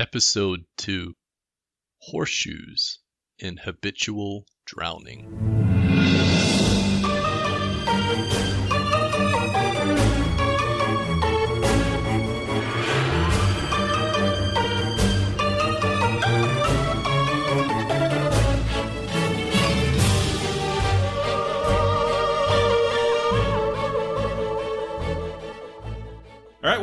Episode 2 Horseshoes in Habitual Drowning.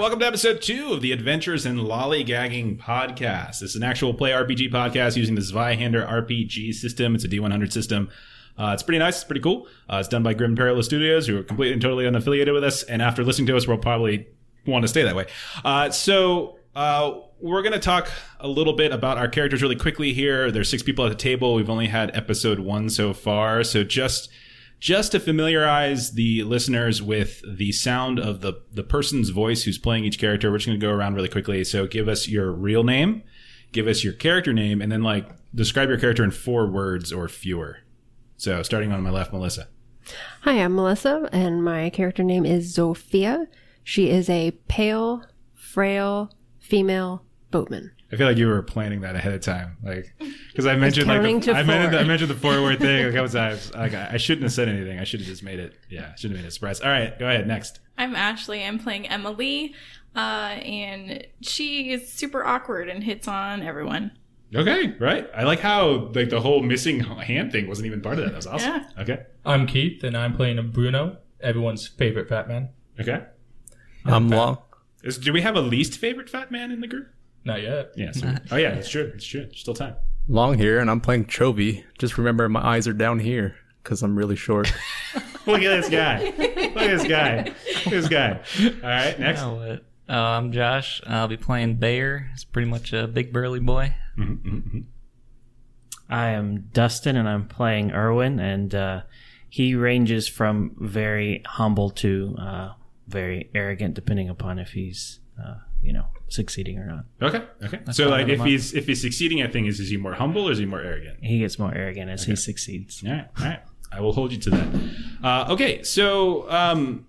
Welcome to episode two of the Adventures in Lollygagging podcast. This is an actual play RPG podcast using the Zweihander RPG system. It's a D100 system. Uh, it's pretty nice. It's pretty cool. Uh, it's done by Grim Perilous Studios, who are completely and totally unaffiliated with us. And after listening to us, we'll probably want to stay that way. Uh, so uh, we're going to talk a little bit about our characters really quickly here. There's six people at the table. We've only had episode one so far. So just just to familiarize the listeners with the sound of the the person's voice who's playing each character, we're just going to go around really quickly. So give us your real name, give us your character name, and then like describe your character in four words or fewer. So starting on my left, Melissa. Hi, I'm Melissa, and my character name is Zofia. She is a pale, frail female boatman. I feel like you were planning that ahead of time, like because I mentioned like the, I mentioned four. I mentioned the four word thing a couple times. Like I, I shouldn't have said anything. I should have just made it. Yeah, should have made it a surprise. All right, go ahead next. I'm Ashley. I'm playing Emily, uh, and she is super awkward and hits on everyone. Okay, right. I like how like the whole missing hand thing wasn't even part of that. That was awesome. Yeah. Okay. I'm Keith, and I'm playing a Bruno, everyone's favorite fat man. Okay. I'm long. Do we have a least favorite fat man in the group? Not yet. Yeah. sweet. Oh yeah, it's true. It's true. Still time. Long here, and I'm playing Chovy. Just remember, my eyes are down here because I'm really short. Look at this guy. Look at this guy. Look at this guy. All right. Next. What? Uh, I'm Josh. I'll be playing Bear. He's pretty much a big burly boy. I am Dustin, and I'm playing Erwin, and uh, he ranges from very humble to uh, very arrogant, depending upon if he's, uh, you know, succeeding or not. Okay. Okay. so like, if he's if he's succeeding at things, is he more humble or is he more arrogant? He gets more arrogant as he succeeds. All right. All right. I will hold you to that. Uh, okay. So um,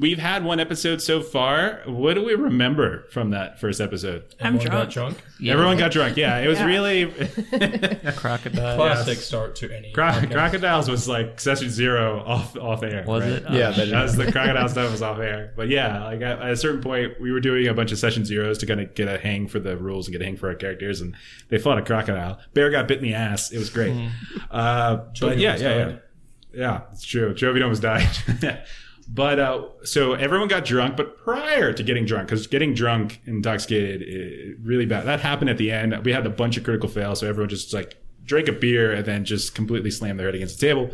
we've had one episode so far. What do we remember from that first episode? I'm Everyone drunk. got drunk. Everyone got drunk. Yeah. It was Yeah. really. Crocodile. Classic start to any. Cro- podcast. crocodiles was like session zero off off air. Was right? it? Yeah, Oh, that- That was the crocodile stuff was off air. But yeah, like at, at a certain point, we were doing a bunch of session zeros to kind of get a hang for the rules and get a hang for our characters, and they fought a crocodile. Bear got bit in the ass. It was great. Uh, but Chovy yeah, almost yeah, yeah, died. yeah. It's true. Chovy almost died. but uh, so everyone got drunk, but prior to getting drunk, because getting drunk, intoxicated, eh, really bad. That happened at the end. We had a bunch of critical fails, so everyone just like drank a beer and then just completely slammed their head against the table.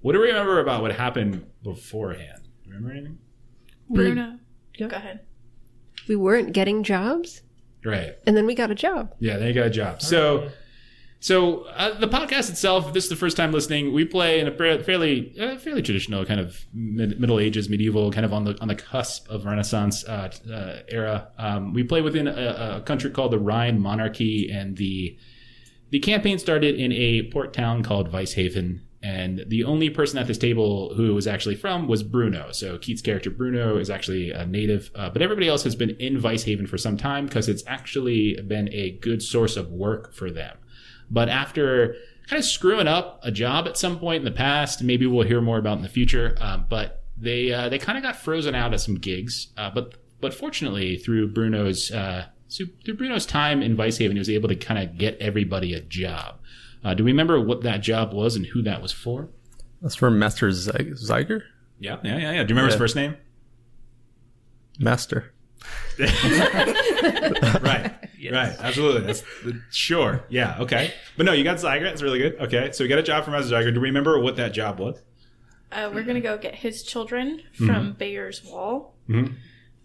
What do we remember about what happened beforehand? Remember anything? Bruno, Yeah. go ahead. We weren't getting jobs, Right. and then we got a job. Yeah, they got a job. So, so uh, the podcast itself. If this is the first time listening, we play in a fairly, uh, fairly traditional kind of mid- Middle Ages, medieval, kind of on the on the cusp of Renaissance uh, uh, era. Um, we play within a, a country called the Rhine Monarchy, and the the campaign started in a port town called Weishaven. And the only person at this table who was actually from was Bruno. So Keith's character Bruno is actually a native, uh, but everybody else has been in Weishaven for some time because it's actually been a good source of work for them. But after kind of screwing up a job at some point in the past, maybe we'll hear more about in the future. Uh, but they uh, they kind of got frozen out of some gigs. Uh, but but fortunately, through Bruno's uh, through Bruno's time in Weishaven, he was able to kind of get everybody a job. Uh, do we remember what that job was and who that was for? That's for Master Zy- Zyger? Yeah, yeah, yeah, yeah. Do you remember his first name? Master. right. Right. Absolutely. That's sure. Yeah. Okay. But no, you got Zyger. That's really good. Okay. So we got a job from Master Zyger. Do we remember what that job was? Uh, we're gonna go get his children from Bear's Wall, Mhm.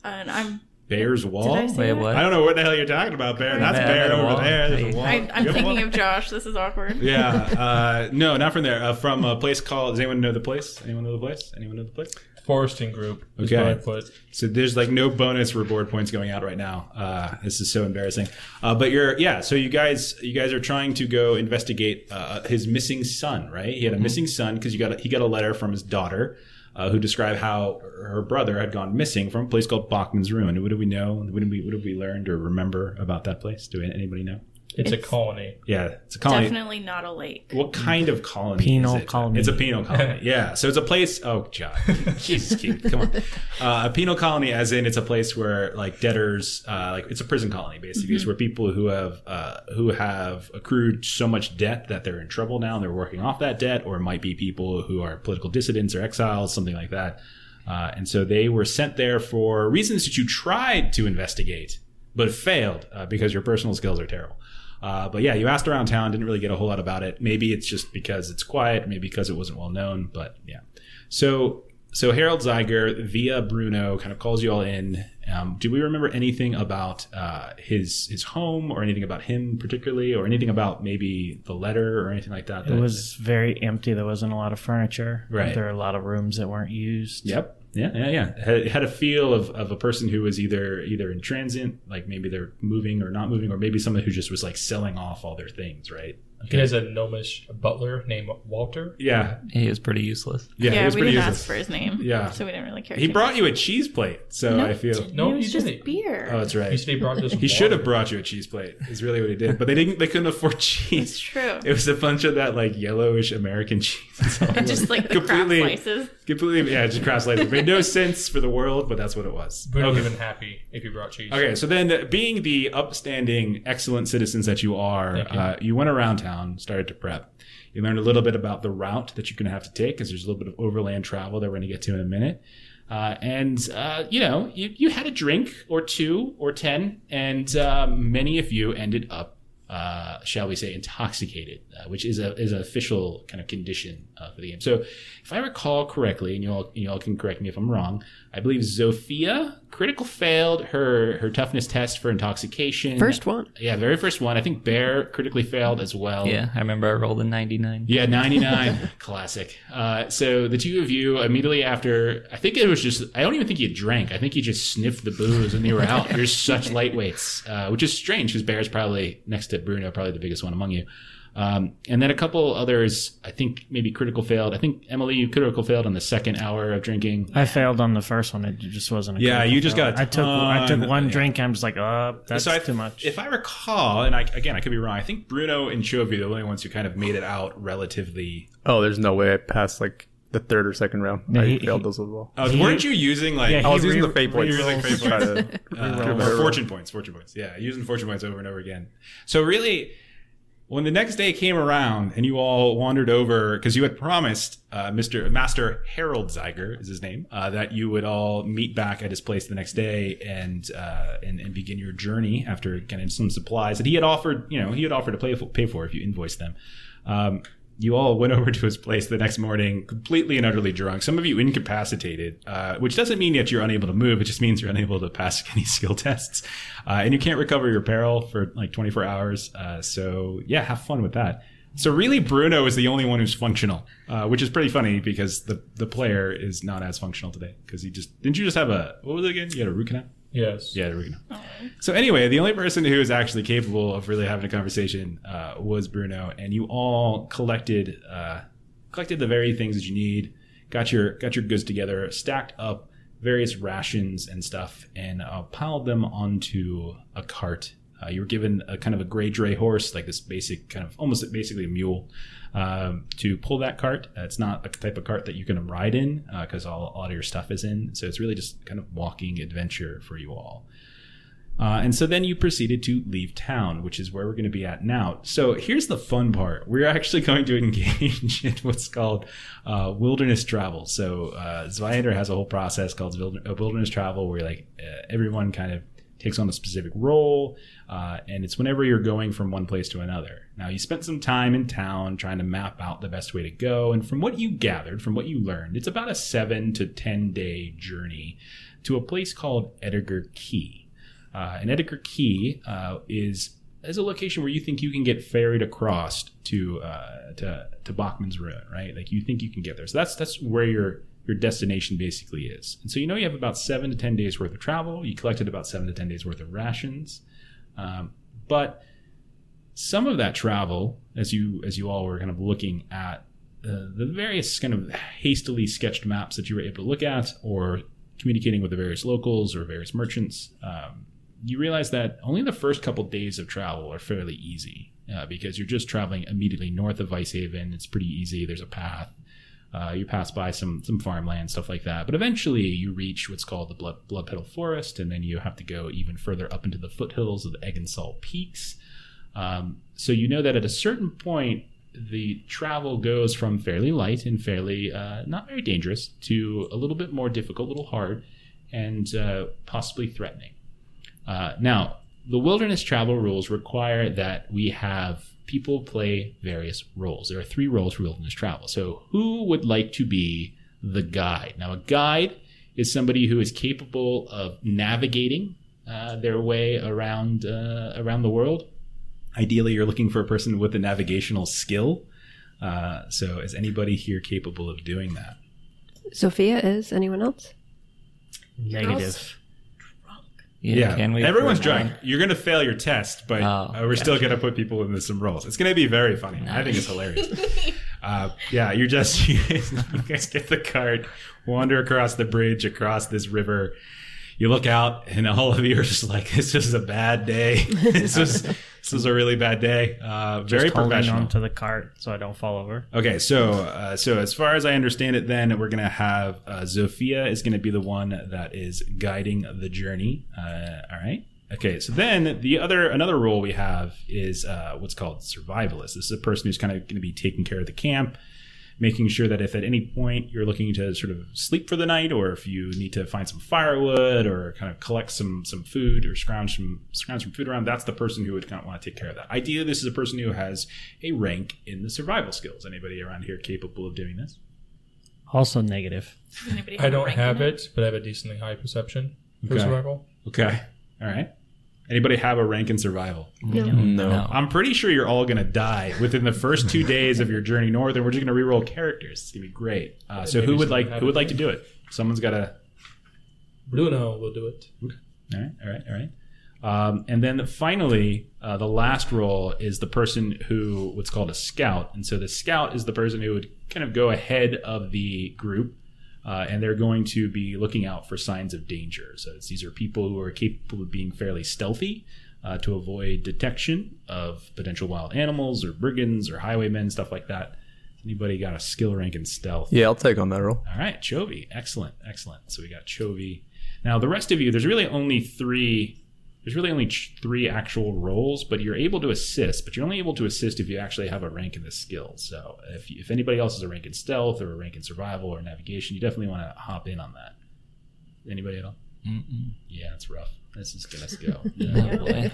and I'm. Bear's Wall. Did I say Wait, that? what? I don't know what the hell you're talking about, Bear. That's Yeah, Bear over wall. there. There's a wall. I, I'm have a thinking wall? of Josh. This is awkward. Yeah. Uh, no, not from there. Uh, from a place called. Does anyone know the place? Anyone know the place? Anyone know the place? Foresting group. is Okay. what I put. So there's like no bonus reward points going out right now. Uh, this is so embarrassing. Uh, but you're yeah. So you guys you guys are trying to go investigate uh, his missing son, right? He had a missing son because you got a, he got a letter from his daughter. Uh, who describe how her brother had gone missing from a place called Bachman's Ruin. What do we know? What did we, what we learned or remember about that place? Do anybody know? It's, a colony. Yeah, it's a colony. Definitely not a lake. What kind of colony? Penal is it? colony. It's a penal colony. Yeah. So it's a place. Oh, God. Jesus, Keith, come on. Uh, a penal colony, as in it's a place where like debtors, uh, like it's a prison colony basically. It's where people who have uh, who have accrued so much debt that they're in trouble now and they're working off that debt, or it might be people who are political dissidents or exiles, something like that. Uh, and so they were sent there for reasons that you tried to investigate, but failed uh, because your personal skills are terrible. Uh, but yeah, you asked around town, didn't really get a whole lot about it. Maybe it's just because it's quiet, maybe because it wasn't well known. But yeah, so so Harold Zeiger via Bruno kind of calls you all in. Um, do we remember anything about uh, his his home or anything about him particularly, or anything about maybe the letter or anything like that? It was very empty. There wasn't a lot of furniture. Right. There were a lot of rooms that weren't used. Yep. Yeah, yeah, yeah. Had, had a feel of, of a person who was either either in transient, like maybe they're moving or not moving, or maybe someone who just was like selling off all their things, right? He has a gnomish butler named Walter. Yeah, He is pretty useless. yeah. Yeah, it was we pretty didn't useless. ask for his name. Yeah. So we didn't really care. He brought much. you a cheese plate, so No, I feel. No, it was he just didn't. beer. Oh, that's right. He said he brought this. He should have brought you a cheese plate. Is really what he did, but they didn't. They couldn't afford It's cheese. true. It was a bunch of that like yellowish American cheese. It's all just like the completely, crab slices. completely, yeah, just crab slices. Made no sense for the world, but that's what it was. Bruno would Okay. have been happy if he brought cheese. Okay, so then, being the upstanding, excellent citizens that you are, you. Uh, you went around town, started to prep. You learned a little bit about the route that you're going to have to take, because there's a little bit of overland travel that we're going to get to in a minute. Uh, and uh, you know, you, you had a drink or two or ten, and uh, many of you ended up, uh, shall we say, intoxicated, uh, which is a is an official kind of condition uh, for the game. So, if I recall correctly, and you all you all can correct me if I'm wrong, I believe Zofia critical failed her her toughness test for intoxication. First one. yeah, very first one. I think Bear critically failed as well. Yeah, I remember I rolled a 99. Yeah, 99. Classic. Uh, so the two of you immediately after, I think it was just, I don't even think you drank. I think you just sniffed the booze and you were out. You're such lightweights, uh, which is strange because Bear's probably next to Bruno, probably the biggest one among you. Um, and then a couple others, I think maybe critical failed. I think Emily, you critical failed on the second hour of drinking. I failed on the first one. It just wasn't. A Yeah, you just fail. got a I took. I took ton- one yeah. drink. I'm just like, uh, that's So I- too much. If I recall, and I, again, I could be wrong, I think Bruno and Chovy the only ones who kind of made it out relatively. Oh, there's no way I passed like the third or second round. No, I he- failed he- those as well. Oh, He- weren't you using like. Yeah, I was he using re- the fate points. re-rolls to try to Uh, get a or better roll. fortune points, fortune points. Yeah, using fortune points over and over again. So really, when the next day came around and you all wandered over because you had promised uh, Mr. Master Harold Zeiger is his name uh, that you would all meet back at his place the next day and uh, and, and begin your journey after getting some supplies that he had offered. You know, he had offered to pay for, pay for if you invoiced them. Um, you all went over to his place the next morning, completely and utterly drunk. Some of you incapacitated, uh, which doesn't mean that you're unable to move. It just means you're unable to pass any skill tests, uh, and you can't recover your peril for like 24 hours. Uh, so yeah, have fun with that. So really, Bruno is the only one who's functional, uh, which is pretty funny because the the player is not as functional today because he just didn't you just have a what was it again? You had a root canal. Yes. Yeah. So anyway, the only person who is actually capable of really having a conversation uh, was Bruno, and you all collected uh, collected the very things that you need, got your got your goods together, stacked up various rations and stuff, and uh, piled them onto a cart. Uh, you were given a kind of a gray dray horse, like this basic kind of almost basically a mule, um, to pull that cart. Uh, it's not a type of cart that you can ride in because all, all of your stuff is in. So it's really just kind of walking adventure for you all. Uh, and so then you proceeded to leave town, which is where we're going to be at now. So here's the fun part. We're actually going to engage in what's called uh, wilderness travel. So uh, Zweihander has a whole process called wilder- uh, wilderness travel where like uh, everyone kind of takes on a specific role. Uh, and it's whenever you're going from one place to another. Now, you spent some time in town trying to map out the best way to go. And from what you gathered, from what you learned, it's about a seven to 10 day journey to a place called Edgar Key. Uh, and Edgar Key uh, is is a location where you think you can get ferried across to uh, to to Bachman's Ruin, right? Like you think you can get there. So that's that's where your your destination basically is. And so you know you have about seven to ten days worth of travel. You collected about seven to ten days worth of rations, um, but some of that travel, as you as you all were kind of looking at uh, the various kind of hastily sketched maps that you were able to look at, or communicating with the various locals or various merchants, um, you realize that only the first couple days of travel are fairly easy uh, because you're just traveling immediately north of Vicehaven. It's pretty easy. There's a path. Uh, you pass by some some farmland stuff like that, but eventually you reach what's called the Blood, Blood Petal Forest, and then you have to go even further up into the foothills of the Egg and Salt Peaks. Um, so you know that at a certain point, the travel goes from fairly light and fairly uh, not very dangerous to a little bit more difficult, a little hard, and uh, possibly threatening. Uh, now, the wilderness travel rules require that we have people play various roles. There are three roles for wilderness travel. So, who would like to be the guide? Now, a guide is somebody who is capable of navigating uh, their way around uh, around the world. Ideally, you're looking for a person with a navigational skill. Uh, so, is anybody here capable of doing that? Zofia is. Anyone else? Negative. Yeah, can we? Everyone's drunk. You're going to fail your test, but Oh, uh, we're still going to put people into some roles. It's going to be very funny. I think it's hilarious. uh, yeah, you're just you guys, you guys get the cart, wander across the bridge, across this river. You look out, and all of you are just like, "This is a bad day. this was this was a really bad day." Uh, very Just holding professional. onto the cart so I don't fall over. Okay, so uh, so as far as I understand it, then we're gonna have uh, Zofia is gonna be the one that is guiding the journey. Uh, all right. Okay, so then the other another role we have is uh, what's called survivalist. This is a person who's kind of going to be taking care of the camp, making sure that if at any point you're looking to sort of sleep for the night, or if you need to find some firewood, or kind of collect some some food, or scrounge some scrounge some food around, that's the person who would kind of want to take care of that. Ideally, this is a person who has a rank in the survival skills. Anybody around here capable of doing this? Also negative. Does anybody I a don't have in it, but I have a decently high perception for Okay. survival. Okay, all right. Anybody have a rank in survival? No. No. I'm pretty sure you're all gonna die within the first two days of your journey north, and we're just gonna reroll characters. It's gonna be great. Uh, so who would like who would like to do it? Someone's gotta. Bruno will do it. All right, all right, all right. Um, and then finally, uh, the last role is the person who what's called a scout, and so the scout is the person who would kind of go ahead of the group, uh, and they're going to be looking out for signs of danger. So it's, these are people who are capable of being fairly stealthy uh, to avoid detection of potential wild animals or brigands or highwaymen, stuff like that. Anybody got a skill rank in stealth? Yeah, I'll take on that role. All right, Chovy. Excellent, excellent. So we got Chovy. Now the rest of you, there's really only three. There's really only three actual roles, but you're able to assist. But you're only able to assist if you actually have a rank in the skill. So if if anybody else has a rank in stealth or a rank in survival or navigation, you definitely want to hop in on that. Anybody at all? Mm-mm. Yeah, it's rough. This is gonna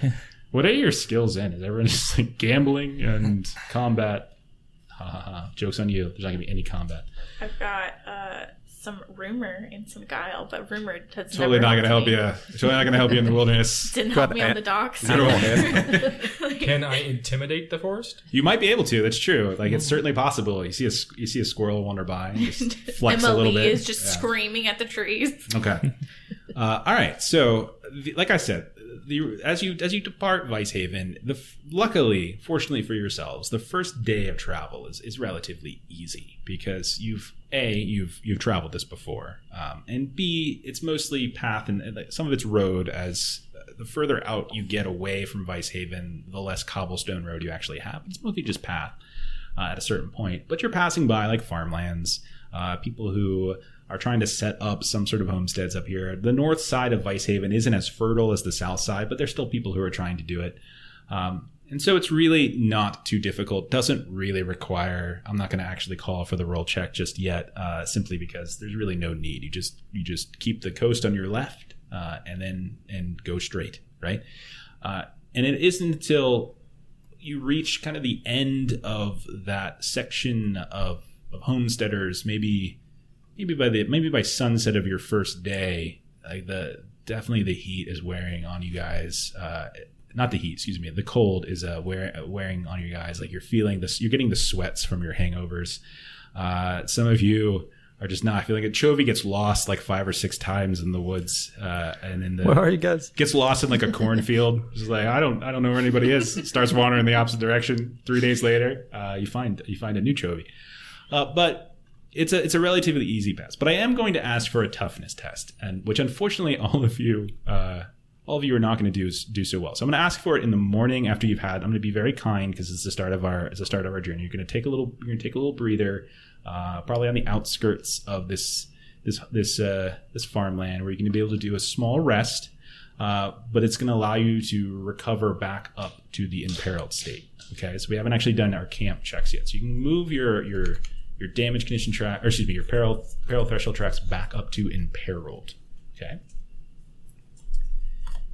go. What are your skills in? Is everyone just like gambling and combat? Ha ha ha. Jokes on you. There's not gonna be any combat. I've got uh, some rumor and some guile, but rumor has totally never not going to help me. you. Totally not going to help you in the wilderness. Didn't Got help me on the docks. Zero. Like, Can I intimidate the forest? You might be able to. That's true. Like it's certainly possible. You see a you see a squirrel wander by and just flex a little Lee bit. is just Yeah. screaming at the trees. Okay. Uh, all right. So, the, like I said, the, as you as you depart Vicehaven, the luckily, fortunately for yourselves, the first day of travel is, is relatively easy because you've a you've you've traveled this before, um, and b it's mostly path and, some of it's road. As uh, the further out you get away from Vicehaven, the less cobblestone road you actually have. It's mostly just path uh, at a certain point. But you're passing by like farmlands, uh, people who are trying to set up some sort of homesteads up here. The north side of Vice Haven isn't as fertile as the south side, but there's still people who are trying to do it. Um, and so it's really not too difficult. Doesn't really require. I'm not going to actually call for the roll check just yet, uh, simply because there's really no need. You just you just keep the coast on your left, uh, and then and go straight, right? Uh, and it isn't until you reach kind of the end of that section of, of homesteaders, maybe maybe by the maybe by sunset of your first day, like the definitely the heat is wearing on you guys. Uh, not the heat, excuse me. The cold is uh, wear, wearing on you guys. Like you're feeling this. You're getting the sweats from your hangovers. Uh, some of you are just not feeling it. Chovy gets lost like five or six times in the woods, uh, and in the Where are you guys? gets lost in like a cornfield. Just like I don't, I don't know where anybody is. Starts wandering in the opposite direction. Three days later, uh, you find you find a new Chovy. Uh, but it's a it's a relatively easy pass. But I am going to ask for a toughness test, and which unfortunately all of you uh, all of you are not going to do do so well. So I'm going to ask for it in the morning after you've had. I'm going to be very kind because it's the start of our it's the start of our journey. You're going to take a little you're going to take a little breather, uh, probably on the outskirts of this this this uh, this farmland where you're going to be able to do a small rest. Uh, but it's going to allow you to recover back up to the imperiled state. Okay, so we haven't actually done our camp checks yet. So you can move your your your damage condition track, or excuse me, your peril peril threshold tracks back up to imperiled. Okay.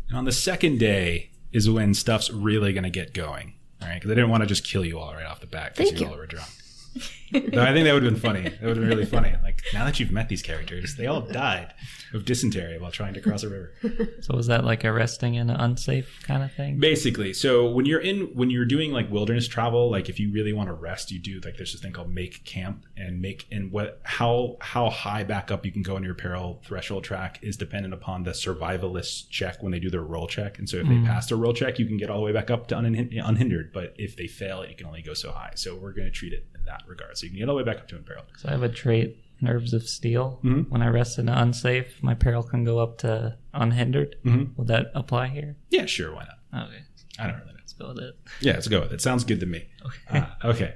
And on the second day is when stuff's really going to get going. All right, because I didn't want to just kill you all right off the bat because you you. all were drunk. no, I think that would have been funny. That would have been really funny. Like now that you've met these characters, they all died of dysentery while trying to cross a river. So was that like a resting in an unsafe kind of thing? Basically, so when you're in when you're doing like wilderness travel, like if you really want to rest, you do like there's this thing called make camp and make and what how how high back up you can go on your peril threshold track is dependent upon the survivalist check when they do their roll check. And so if they mm. pass their roll check, you can get all the way back up to unhindered. But if they fail it, you can only go so high. So we're going to treat it in that regard. So you can get all the way back up to imperiled. So I have a trait, Nerves of Steel. Mhm. When I rest in unsafe, my peril can go up to unhindered. Mhm. Would that apply here? Yeah, sure, why not? Okay, I don't really know. let's go with it. Yeah, let's go with it. Sounds good to me. Okay. okay.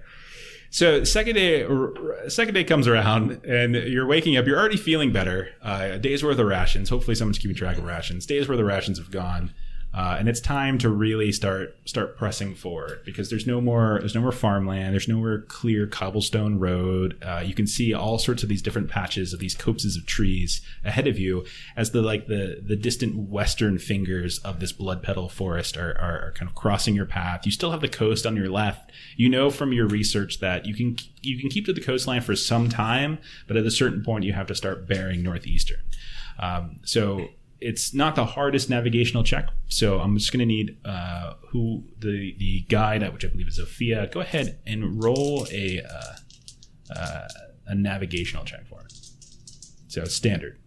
So second day, second day comes around, and you're waking up. You're already feeling better. Uh, a day's worth of rations. Hopefully, someone's keeping track of rations. Days worth of rations have gone, uh, and it's time to really start start pressing forward because there's no more there's no more farmland. There's no more clear cobblestone road. Uh, you can see all sorts of these different patches of these copses of trees ahead of you as the like the the distant western fingers of this blood petal forest are, are, are kind of crossing your path. You still have the coast on your left. You know from your research that you can you can keep to the coastline for some time, but at a certain point you have to start bearing northeastern. Um, so it's not the hardest navigational check. So I'm just going to need uh, who the the guide, which I believe is Zofia. Go ahead and roll a uh, uh, a navigational check for me. So standard.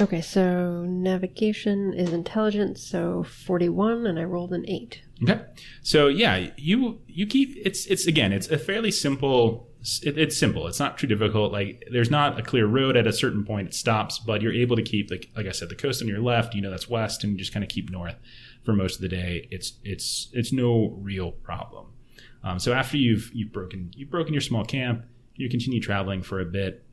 Okay, so navigation is intelligence, so 41, and I rolled an 8. Okay. So yeah, you you keep it's it's again it's a fairly simple. It, it's simple. It's not too difficult. Like there's not a clear road at a certain point. It stops, but you're able to keep like like I said, the coast on your left. You know that's west, and you just kind of keep north for most of the day. It's it's it's no real problem. Um, so after you've you've broken you've broken your small camp, you continue traveling for a bit,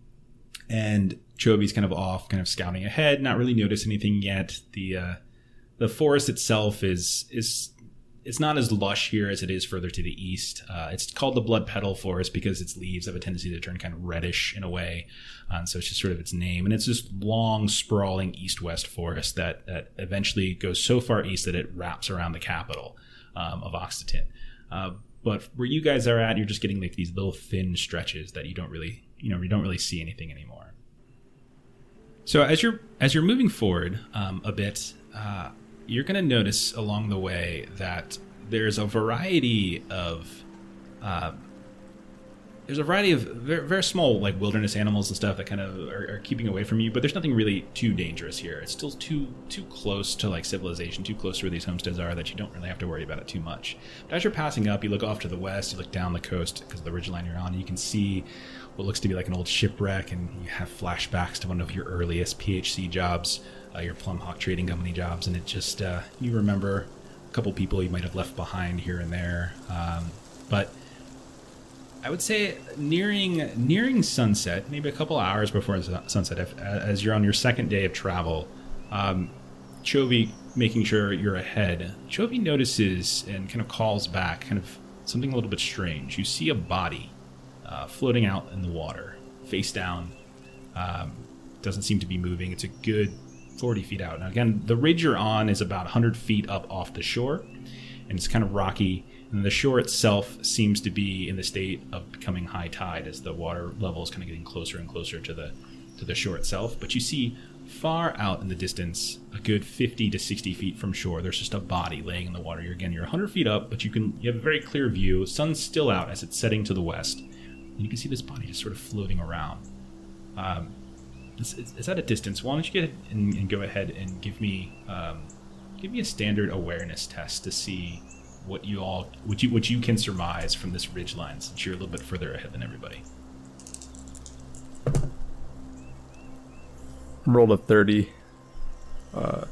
and Chovy's kind of off, kind of scouting ahead, not really notice anything yet. The uh, the forest itself is is it's not as lush here as it is further to the east. Uh, it's called the blood petal forest because its leaves have a tendency to turn kind of reddish in a way, and so it's just sort of its name. And it's this long, sprawling east-west forest that that eventually goes so far east that it wraps around the capital um, of Oxyton. Uh, but where you guys are at, you're just getting like these little thin stretches that you don't really, you know, you don't really see anything anymore. So as you're as you're moving forward um, a bit, uh, you're going to notice along the way that there's a variety of uh, there's a variety of very, very small like wilderness animals and stuff that kind of are, are keeping away from you but there's nothing really too dangerous here. It's still too too close to like civilization too close to where these homesteads are that you don't really have to worry about it too much. But as you're passing up you look off to the west you look down the coast because of the ridgeline you're on and you can see what looks to be like an old shipwreck and you have flashbacks to one of your earliest phc jobs uh, your plumhawk trading company jobs and it just uh, you remember a couple people you might have left behind here and there um, but I would say nearing nearing sunset, maybe a couple hours before sunset, if, as you're on your second day of travel, um, Chovy making sure you're ahead. Chovy notices and kind of calls back, kind of something a little bit strange. You see a body uh, floating out in the water, face down. Um, doesn't seem to be moving. It's a good 40 feet out. Now, again, the ridge you're on is about 100 feet up off the shore, and it's kind of rocky. And the shore itself seems to be in the state of becoming high tide as the water level is kind of getting closer and closer to the to the shore itself. But you see far out in the distance, a good 50 to 60 feet from shore, there's just a body laying in the water. You're again, you're 100 feet up, but you can you have a very clear view. Sun's still out as it's setting to the west, and you can see this body just sort of floating around. Um, it's, it's, it's at a distance. Why don't you get and, and go ahead and give me um, give me a standard awareness test to see what you all what you what you can surmise from this ridge line since you're a little bit further ahead than everybody. Rolled a 30. Uh,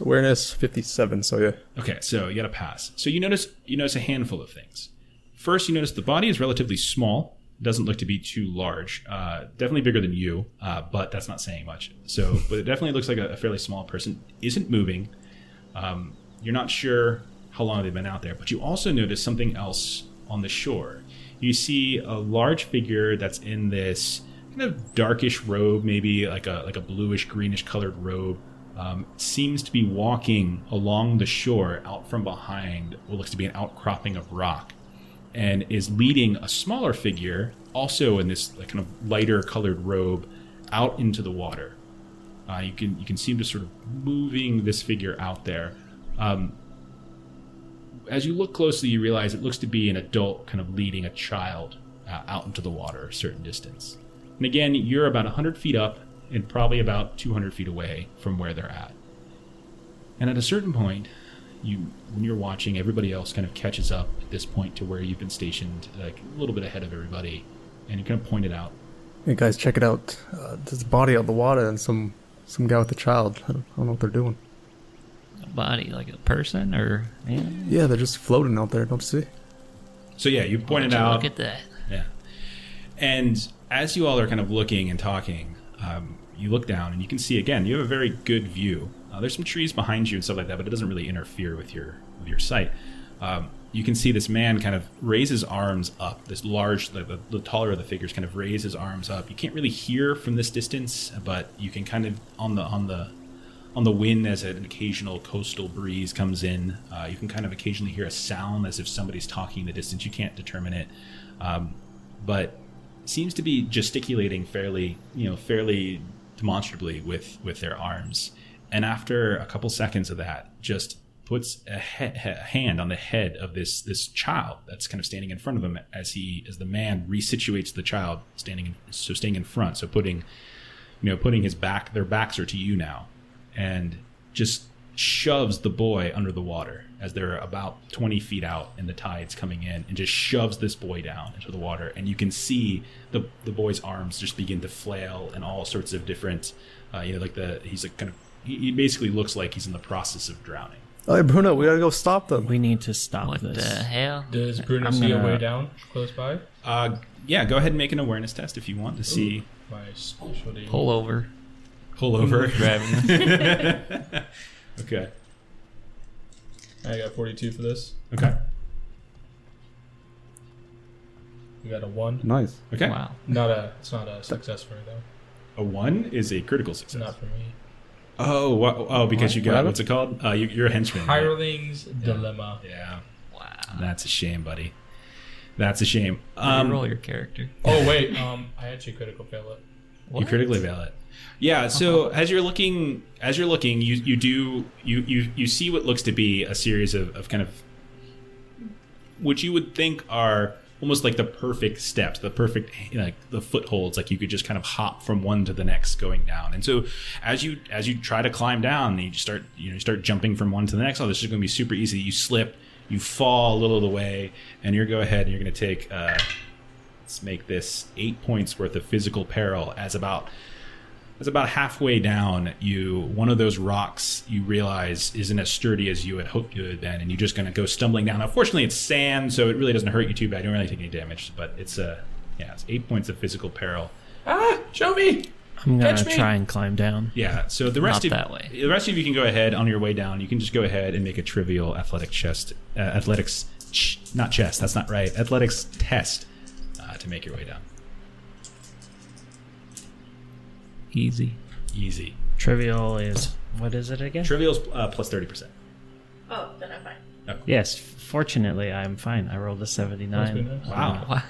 awareness 57, so yeah. Okay, so you got to pass. So you notice you notice a handful of things. First, you notice the body is relatively small. Doesn't look to be too large. Uh, definitely bigger than you, uh, but that's not saying much. So, but it definitely looks like a, a fairly small person. Isn't moving. Um, you're not sure how long they've been out there, but you also notice something else on the shore. You see a large figure that's in this kind of darkish robe, maybe like a like a bluish greenish colored robe. Um, seems to be walking along the shore out from behind what looks to be an outcropping of rock and is leading a smaller figure also in this like kind of lighter colored robe out into the water. Uh, you can you can see him just sort of moving this figure out there. Um, as you look closely you realize it looks to be an adult kind of leading a child uh, out into the water a certain distance. And again you're about 100 feet up and probably about 200 feet away from where they're at. And at a certain point you when you're watching everybody else kind of catches up at this point to where you've been stationed like a little bit ahead of everybody and you kind of point it out Hey guys, check it out. Uh, there's a body out of the water and some some guy with a child. I don't, I don't know what they're doing. A body, like a person, or yeah. Yeah, they're just floating out there. Don't you see? so yeah you pointed you out Look at that. Yeah. And as you all are kind of looking and talking, um, you look down and you can see again. You have a very good view. Uh, there's some trees behind you and stuff like that, but it doesn't really interfere with your with your sight. Um, you can see this man kind of raise his arms up. This large, the, the, the taller of the figures, kind of raise his arms up. You can't really hear from this distance, but you can kind of on the on the on the wind as an occasional coastal breeze comes in. Uh, you can kind of occasionally hear a sound as if somebody's talking in the distance. You can't determine it, um, but seems to be gesticulating fairly, you know, fairly demonstrably with with their arms. And after a couple seconds of that, just puts a, he- a hand on the head of this this child that's kind of standing in front of him as he as the man resituates the child standing in, so staying in front. So putting you know putting his back their backs are to you now, and just shoves the boy under the water as they're about 20 feet out and the tide's coming in and just shoves this boy down into the water and you can see the the boy's arms just begin to flail and all sorts of different uh, you know like the he's like kind of he, he basically looks like he's in the process of drowning Oh, hey, Bruno, we gotta go stop them. We need to stop What this. the hell? Does Bruno I'm see a gonna- way down close by? uh yeah go ahead and make an awareness test if you want to see My specialty. Pull over. pull over Driving. okay I got 42 for this. okay We got a one. Nice. okay Wow. Not a. It's not a success for me though. a one is a critical It's success not for me. Oh wha- oh because you got happened? what's it called uh you, you're a henchman right? Hireling's dilemma. yeah Wow. That's a shame, buddy. That's a shame. Um, roll your character. Oh wait, um, I actually critical fail it. you critically fail it. Yeah. So as you're looking, as you're looking, you you do you you you see what looks to be a series of, of kind of which you would think are almost like the perfect steps, the perfect like the footholds, like you could just kind of hop from one to the next going down. And so as you as you try to climb down, you start you know you start jumping from one to the next. Oh, this is going to be super easy. You slip, you fall a little of the way, and you're go ahead and you're going to take. Uh, let's make this eight points worth of physical peril as about as about halfway down you one of those rocks you realize isn't as sturdy as you had hoped it had been and you're just going to go stumbling down unfortunately it's sand so it really doesn't hurt you too bad you don't really take any damage but it's uh yeah it's eight points of physical peril Ah, show me. I'm gonna Catch me. try and climb down. yeah so the rest Not of that way. the rest of you can go ahead on your way down you can just go ahead and make a trivial athletic chest uh, athletics ch- not chest that's not right athletics test uh, to make your way down Easy. easy Trivial is what is it again? trivial's uh, plus 30% Oh, then I'm fine. yes. Fortunately, I'm fine. I rolled a 79. wow Wow.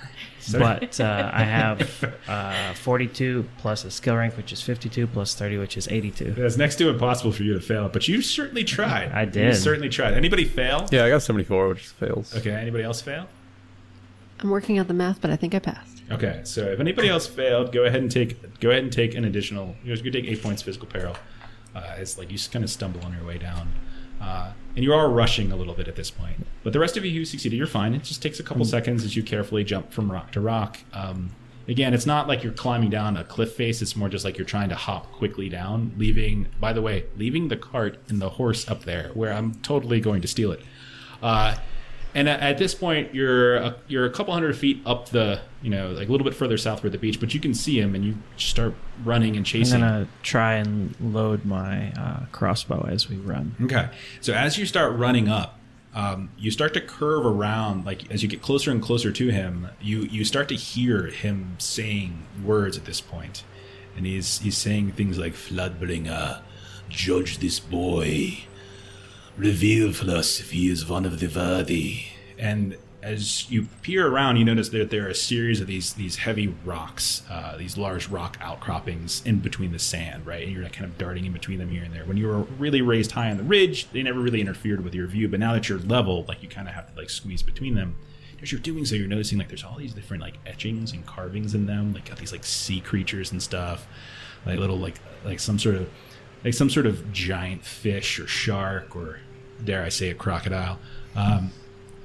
But uh, I have uh, 42 plus a skill rank, which is 52, plus 30, which is 82. It's next to impossible for you to fail, but you certainly tried. I did. You certainly tried. Anybody fail? Yeah, I got 74, which fails. Okay. Anybody else fail? I'm working out the math, but I think I passed. Okay. So if anybody else failed, go ahead and take go ahead and take an additional. You you take eight points physical peril. Uh, it's like you just kind of stumble on your way down. Uh, and you are rushing a little bit at this point. But the rest of you who succeeded, you're fine. It just takes a couple seconds as you carefully jump from rock to rock. Um, again, it's not like you're climbing down a cliff face. It's more just like you're trying to hop quickly down, leaving, by the way, leaving the cart and the horse up there where I'm totally going to steal it. Uh, and at, at this point, you're a, you're a couple hundred feet up the, you know, like a little bit further southward of the beach, but you can see him and you start running and I'm chasing. gonna try and load my uh, crossbow as we run. Okay. So as you start running up, um, you start to curve around. Like as you get closer and closer to him, you you start to hear him saying words at this point. point, and he's he's saying things like "Floodbringer, judge this boy, reveal he is one of the worthy." And as you peer around, you notice that there are a series of these these heavy rocks, uh, these large rock outcroppings in between the sand, right? And you're kind of darting in between them here and there. When you were really raised high on the ridge, they never really interfered with your view, but now that you're level, like you kind of have to like squeeze between them. As you're doing so, you're noticing like there's all these different like etchings and carvings in them, like got these like sea creatures and stuff, like little like like some sort of like some sort of giant fish or shark or dare I say a crocodile. Um,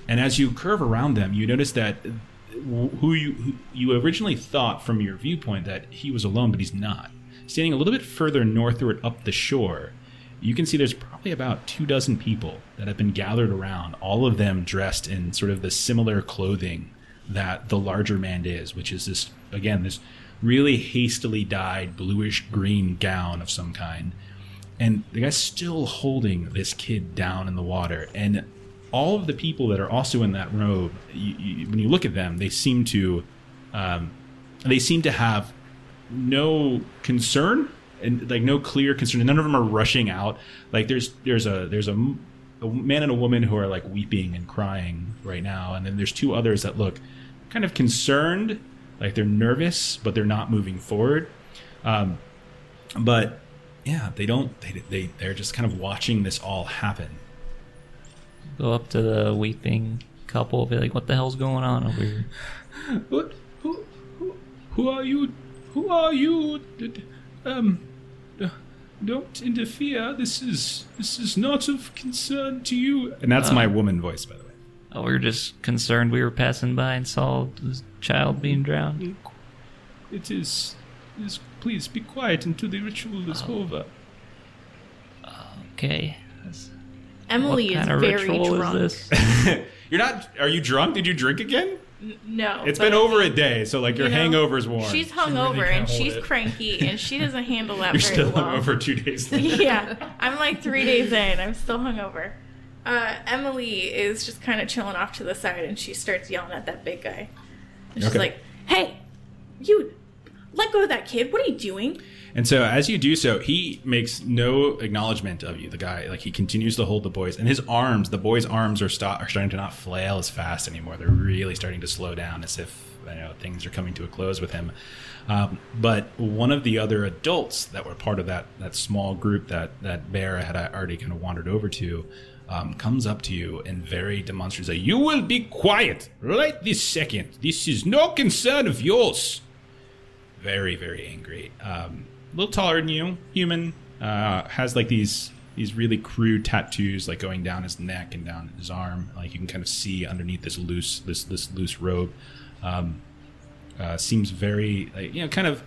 and as you curve around them, you notice that who you who you originally thought from your viewpoint that he was alone, but he's not. Standing a little bit further northward up the shore, you can see there's probably about two dozen people that have been gathered around, all of them dressed in sort of the similar clothing that the larger man is, which is this again this really hastily dyed bluish green gown of some kind. And the guy's still holding this kid down in the water. And all of the people that are also in that robe, you, you, when you look at them, they seem to, um, they seem to have no concern and like no clear concern. None of them are rushing out. Like there's there's a there's a, a man and a woman who are like weeping and crying right now, and then there's two others that look kind of concerned, like they're nervous, but they're not moving forward. Um, but yeah, they don't. They they they're just kind of watching this all happen. Go up to the weeping couple, be like, "What the hell's going on over here?" What? Who, who, who are you? Who are you? D- d- Um, uh, don't interfere. This is this is not of concern to you. And that's my woman voice, by the way. Oh, we were just concerned. We were passing by and saw this child being drowned. It is. is please be quiet until the ritual is over. Okay. That's- Emily what is kind of very ritual drunk. is this? You're not. Are you drunk? Did you drink again? No, It's been over a day, so like your you know, hangover's worn. She's hungover and can't hold she's it. cranky and she doesn't handle that You're very still well. hungover two days. later. yeah, I'm like three days in. I'm still hungover. Uh, Emily is just kind of chilling off to the side, and she starts yelling at that big guy. And she's Okay. like, "Hey, you, let go of that kid! What are you doing?" And so as you do so, he makes no acknowledgement of you. The guy, like he continues to hold the boys, and his arms, the boys' arms are, sta- are starting to not flail as fast anymore. They're really starting to slow down, as if you know things are coming to a close with him. Um, but one of the other adults that were part of that that small group that that Bear had already kind of wandered over to. Um, comes up to you and very demonstratively, "You will be quiet right this second. This is no concern of yours." Very very angry. Um, a little taller than you human. Uh, has like these these really crude tattoos like going down his neck and down his arm. Like you can kind of see underneath this loose this this loose robe. Um, uh, seems very like, you know kind of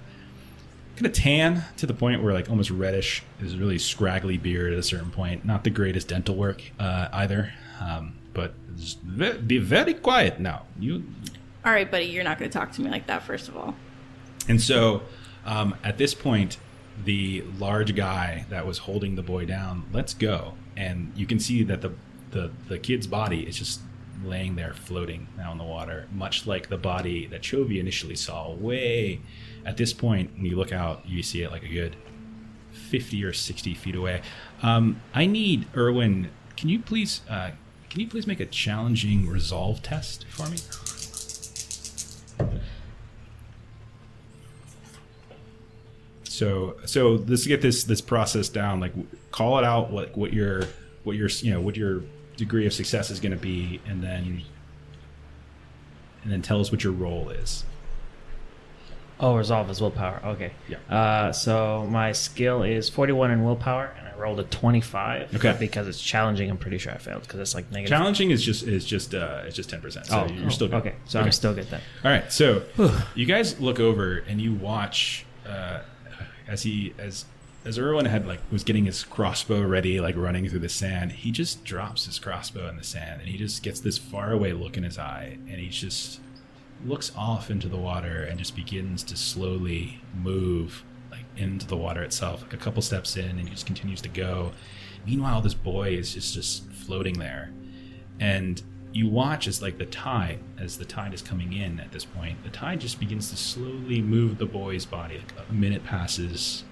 kind of tan to the point where like almost reddish. Is really scraggly beard at a certain point. Not the greatest dental work uh, either. Um, but be very quiet now. You All right, buddy, you're not going to talk to me like that. First of all, And so um, at this point, the large guy that was holding the boy down lets go, and you can see that the the, the kid's body is just laying there floating now in the water, much like the body that Chovy initially saw. Way at this point, when you look out, you see it like a good fifty or sixty feet away. Um, I need Erwin. Can you please? Uh, can you please make a challenging resolve test for me? So so let's get this this process down. Like call it out what what your what your you know what your degree of success is going to be, and then and then tell us what your role is. Oh, resolve is willpower. Okay. Yeah. Uh, so my skill is 41 in willpower, and I rolled a 25. Okay. Because it's challenging, I'm pretty sure I failed because it's like negative. Challenging is just is just uh, it's just ten percent. So Oh, you're still good. okay. So I'm still good then. All right, so you guys look over and you watch uh, as he as as Erwin had like was getting his crossbow ready, like running through the sand. He just drops his crossbow in the sand, and he just gets this faraway look in his eye, and he just looks off into the water and just begins to slowly move like into the water itself, like a couple steps in, and he just continues to go. Meanwhile, this boy is just just floating there, and you watch as like the tide as the tide is coming in at this point the tide just begins to slowly move the boy's body. Like a minute passes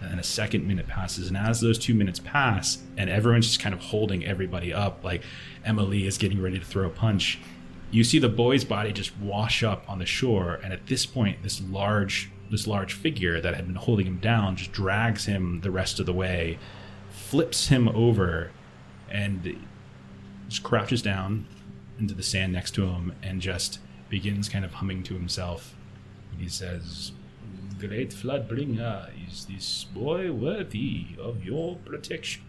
and a second minute passes and as those two minutes pass and everyone's just kind of holding everybody up like emily is getting ready to throw a punch you see the boy's body just wash up on the shore and at this point this large this large figure that had been holding him down just drags him the rest of the way flips him over and just crouches down into the sand next to him and just begins kind of humming to himself. He says, Great Floodbringer, is this boy worthy of your protection?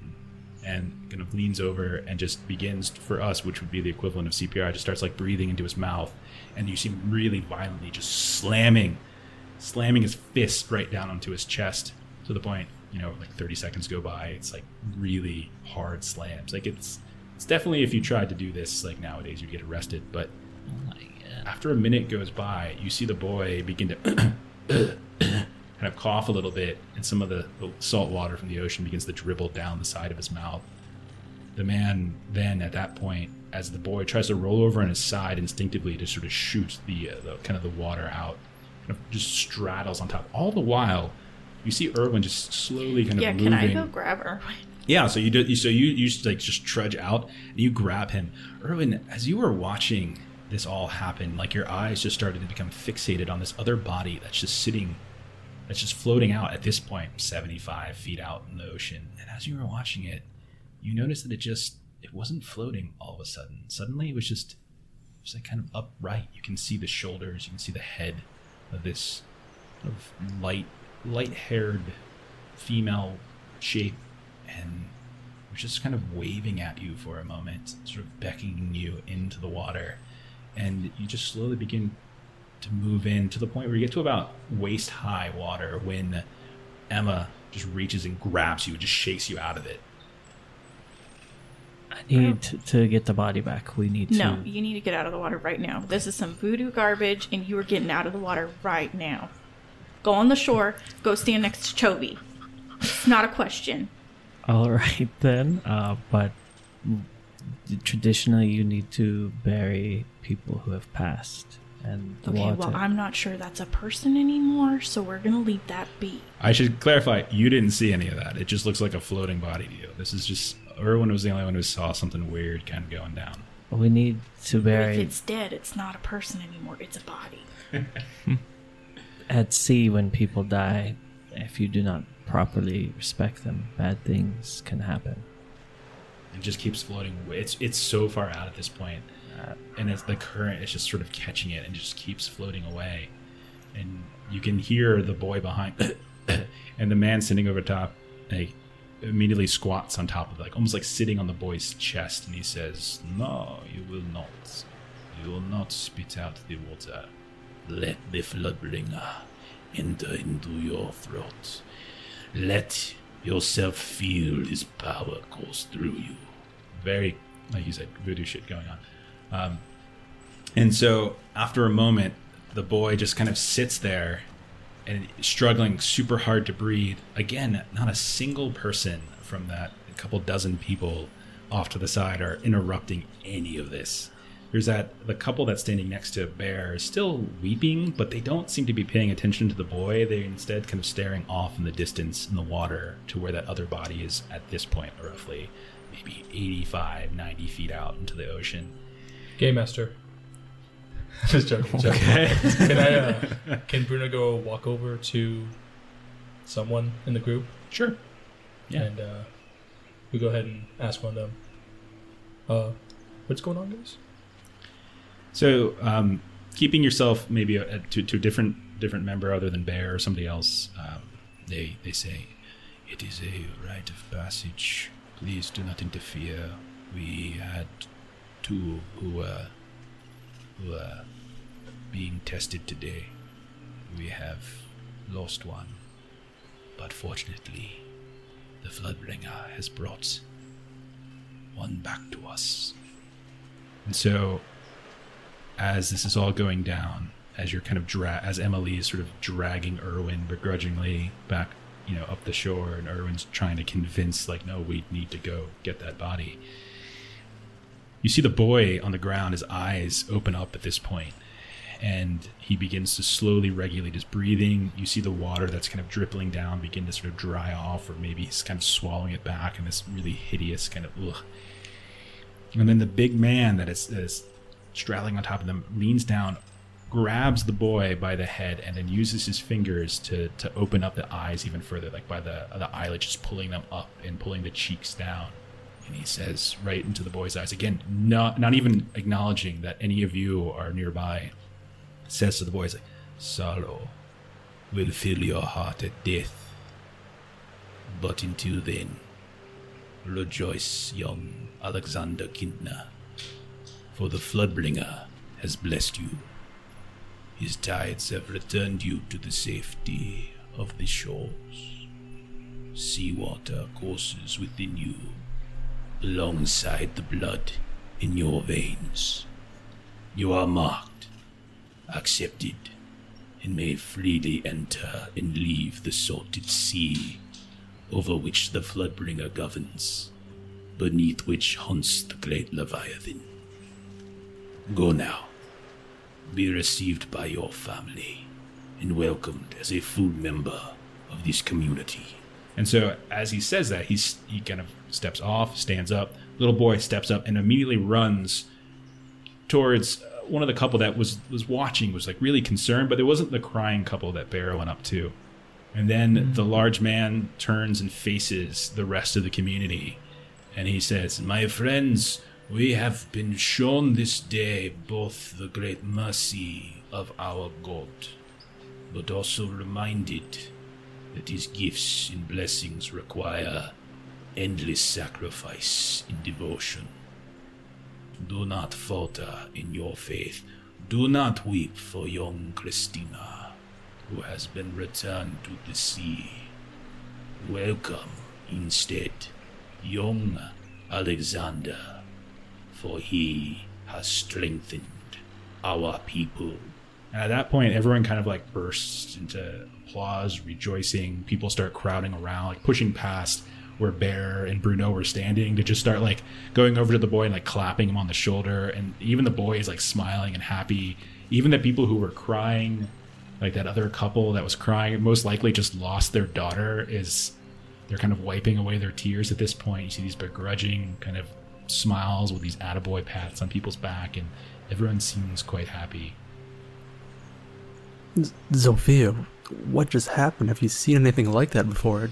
And kind of leans over and just begins, for us, which would be the equivalent of CPR, just starts like breathing into his mouth. And you see him really violently just slamming, slamming his fist right down onto his chest to the point, you know, like 30 seconds go by. It's like really hard slams. Like it's, it's definitely if you tried to do this like nowadays you'd get arrested but after a minute goes by you see the boy begin to kind of cough a little bit and some of the, the salt water from the ocean begins to dribble down the side of his mouth the man then at that point as the boy tries to roll over on his side instinctively to sort of shoot the, uh, the kind of the water out kind of just straddles on top all the while you see Erwin just slowly kind of Yeah, moving can I go grab her? Yeah, so you do. So you you just, like just trudge out and you grab him, Erwin. As you were watching this all happen, like your eyes just started to become fixated on this other body that's just sitting, that's just floating out at this point, seventy-five feet out in the ocean. And as you were watching it, you noticed that it just it wasn't floating all of a sudden. Suddenly, it was just it was like kind of upright. You can see the shoulders, you can see the head of this kind of light, light-haired female shape and was just kind of waving at you for a moment, sort of beckoning you into the water. And you just slowly begin to move in to the point where you get to about waist high water when Emma just reaches and grabs you and just shakes you out of it. I need to, to get the body back. We need to. No, you need to get out of the water right now. This is some voodoo garbage, and you are getting out of the water right now. Go on the shore. Go stand next to Chovy. It's not a question. All right then. Uh, but traditionally, you need to bury people who have passed, and the Okay, water. well, I'm not sure that's a person anymore, so we're gonna leave that be. I should clarify, you didn't see any of that. It just looks like a floating body to you. This is just Erwin was the only one who saw something weird kind of going down. we need to But if bury it's dead, it's not a person anymore. It's a body. at sea when people die. If you do not properly respect them, bad things can happen. It just keeps floating. It's it's so far out at this point, uh, and it's the current is just sort of catching it and just keeps floating away. And you can hear the boy behind, and the man sitting over top, like immediately squats on top of like almost like sitting on the boy's chest, and he says, "No, you will not. You will not spit out the water. Let the floodbringer enter into your throat. Let yourself feel his power course through you. Very, like you said, voodoo shit going on. Um, and so after a moment, the boy just kind of sits there and struggling super hard to breathe. Again, not a single person from that couple dozen people off to the side are interrupting any of this. There's that the couple that's standing next to Bear is still weeping, but they don't seem to be paying attention to the boy. They're instead kind of staring off in the distance in the water to where that other body is at this point, roughly maybe 85, 90 feet out into the ocean. Game master. Just joking. joking. Can I? Uh, can Bruno go walk over to someone in the group Sure. Yeah. and uh, we go ahead and ask one of them. Uh, what's going on, guys? So, um, keeping yourself maybe a, to, to a different different member other than Bear or somebody else, um, They, they say, it is a rite of passage. Please do not interfere. We had two who were, who were being tested today. We have lost one. But fortunately, the Floodbringer has brought one back to us. And so, as this is all going down, as you're kind of dra- as Emily is sort of dragging Erwin begrudgingly back, you know, up the shore, and Erwin's trying to convince, like, no, we need to go get that body. You see the boy on the ground; his eyes open up at this point, and he begins to slowly regulate his breathing. You see the water that's kind of dripping down begin to sort of dry off, or maybe he's kind of swallowing it back in this really hideous kind of ugh. And then the big man that is, that is straddling on top of them leans down, grabs the boy by the head, and then uses his fingers to, to open up the eyes even further, like by the the eyelid, just pulling them up and pulling the cheeks down. And he says right into the boy's eyes again, not not even acknowledging that any of you are nearby. Says to the boy, like, will fill your heart at death. But until then, rejoice, young Alexander Kintner, for the Floodbringer has blessed you. His tides have returned you to the safety of the shores. Seawater courses within you, alongside the blood in your veins. You are marked, accepted, and may freely enter and leave the salted sea over which the Floodbringer governs, beneath which haunts the great Leviathan. Go now. Be received by your family and welcomed as a full member of this community. And so as he says that, he's he kind of steps off, stands up. Little boy steps up and immediately runs towards uh, one of the couple that was was watching. Was like really concerned, but it wasn't the crying couple that Barrow went up to. And then the large man turns and faces the rest of the community, and he says, "My friends, we have been shown this day both the great mercy of our God, but also reminded that his gifts and blessings require endless sacrifice and devotion. Do not falter in your faith. Do not weep for young Christina, who has been returned to the sea. Welcome, instead, young Alexander, for he has strengthened our people. And at that point, everyone kind of like bursts into applause, rejoicing. People start crowding around, like pushing past where Bear and Bruno were standing to just start like going over to the boy and like clapping him on the shoulder. And even the boy is like smiling and happy. Even the people who were crying, like that other couple that was crying, most likely just lost their daughter, is they're kind of wiping away their tears at this point. You see these begrudging kind of smiles with these attaboy pats on people's back, and everyone seems quite happy. Z- Zofia, what just happened? Have you seen anything like that before?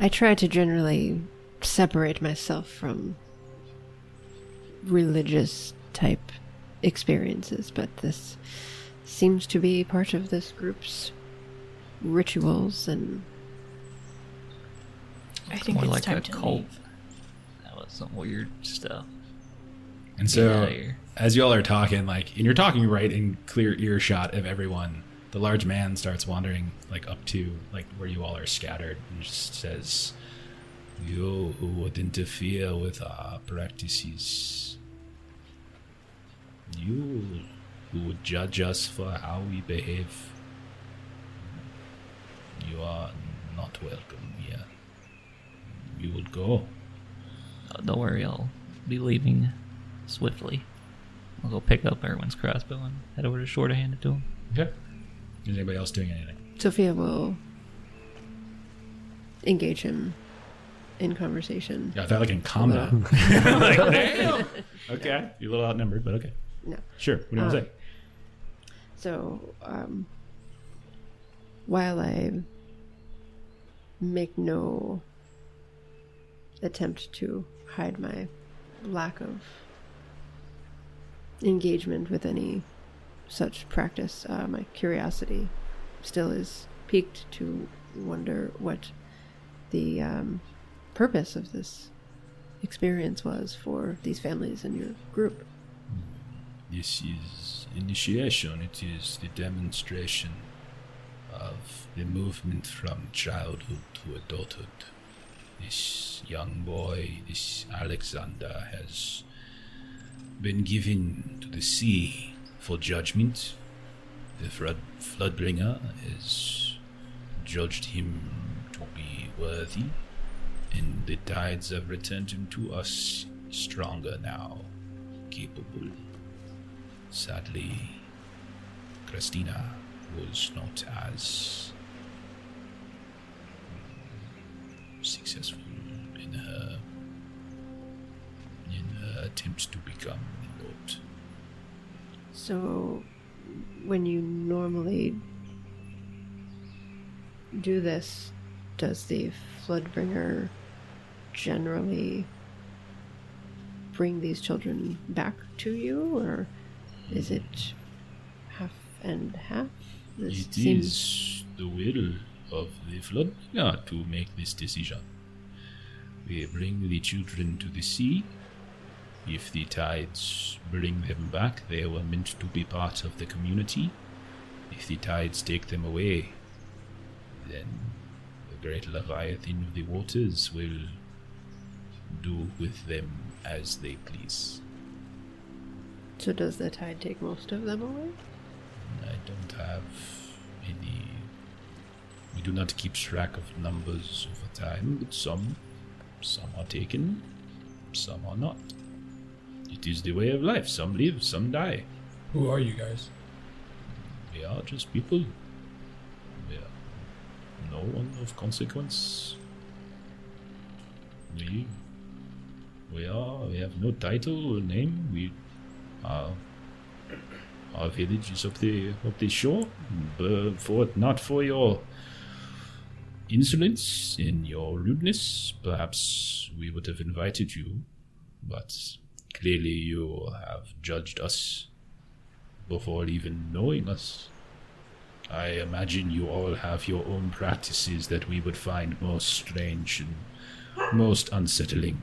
I try to generally separate myself from religious type experiences, but this seems to be part of this group's rituals and I think More it's like time a to cult. leave. Some weird stuff. And so, as y'all are talking, like, and you're talking right in clear earshot of everyone, the large man starts wandering, like, up to, like, where you all are scattered and just says, You who would interfere with our practices. You who would judge us for how we behave. You are not welcome here. You would go. Don't worry, I'll be leaving swiftly. I'll go pick up Erwin's crossbow and head over to shore to hand it to him. okay. Is anybody else doing anything? Zofia will engage him in conversation. Yeah, I thought like in combat. like, damn. Okay. You're a little outnumbered, but okay. No. Sure. What do you want to Uh, say? So, um, while I make no attempt to hide my lack of engagement with any such practice, uh, my curiosity still is piqued to wonder what the um, purpose of this experience was for these families in your group. This is initiation. It is the demonstration of the movement from childhood to adulthood. This young boy, this Alexander, has been given to the sea for judgment. The flood, Floodbringer has judged him to be worthy, and the tides have returned him to us stronger now, capable. Sadly, Christina was not as successful in her in her attempts to become Lord. So, when you normally do this, does the Floodbringer generally bring these children back to you, or is it half and half? This It seems- is the will of the Floodbringer to make this decision. We bring the children to the sea. If the tides bring them back, they were meant to be part of the community. If the tides take them away, then the great Leviathan of the waters will do with them as they please. So, does the tide take most of them away? I don't have any. We do not keep track of numbers over time, but some, some are taken, some are not. It is the way of life. Some live, some die. Who are you guys? We are just people. We are no one of consequence. We, we are. We have no title or name. We are. Our village is up the up the shore. But for not for your insolence in your rudeness, perhaps we would have invited you. But clearly, you have judged us before even knowing us. I imagine you all have your own practices that we would find most strange and most unsettling.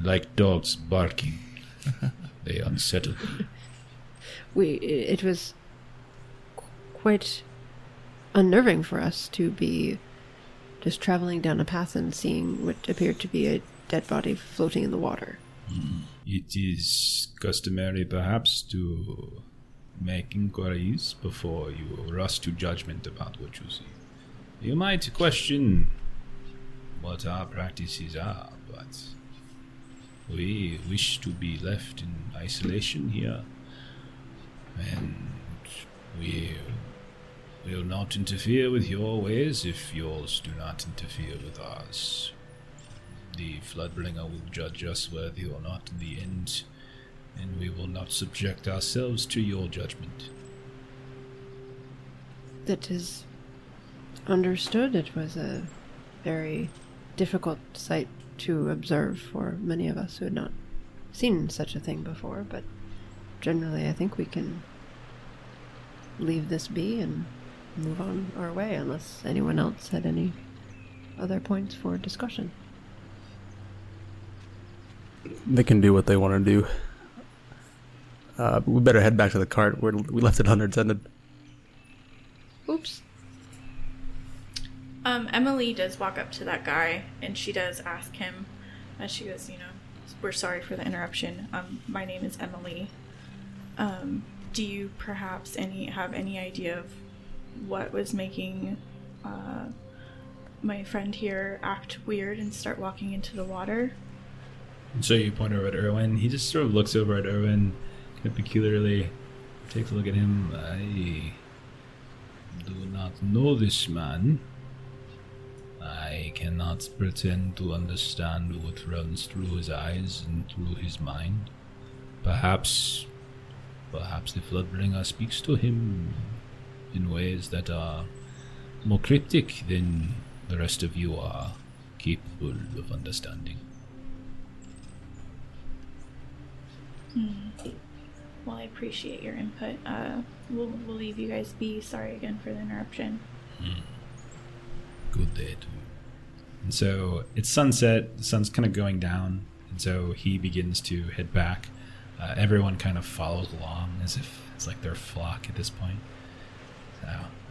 Like dogs barking. they unsettle we it was quite unnerving for us to be just traveling down a path and seeing what appeared to be a dead body floating in the water. Mm-hmm. It is customary, perhaps, to make inquiries before you rush to judgment about what you see. You might question what our practices are, but we wish to be left in isolation here, and we will not interfere with your ways if yours do not interfere with ours. The Floodbringer will judge us worthy or not in the end, and we will not subject ourselves to your judgment. That is understood. It was a very difficult sight to observe for many of us who had not seen such a thing before, but generally I think we can leave this be and move on our way unless anyone else had any other points for discussion. They can do what they want to do. Uh, we better head back to the cart. We're, we left it unattended. Oops. Um, Emily does walk up to that guy and she does ask him, as she goes, you know, we're sorry for the interruption. Um, my name is Emily. Um, do you perhaps any have any idea of what was making uh, my friend here act weird and start walking into the water? So you point over at Erwin. He just sort of looks over at Erwin, kind of peculiarly, takes a look at him. I do not know this man. I cannot pretend to understand what runs through his eyes and through his mind. Perhaps, perhaps the Floodbringer speaks to him in ways that are more cryptic than the rest of you are capable of understanding. Well, I appreciate your input. Uh, we'll we'll leave you guys be. Sorry again for the interruption. Good day too. And so it's sunset, the sun's kind of going down, and so he begins to head back. Uh, everyone kind of follows along as if it's like their flock at this point.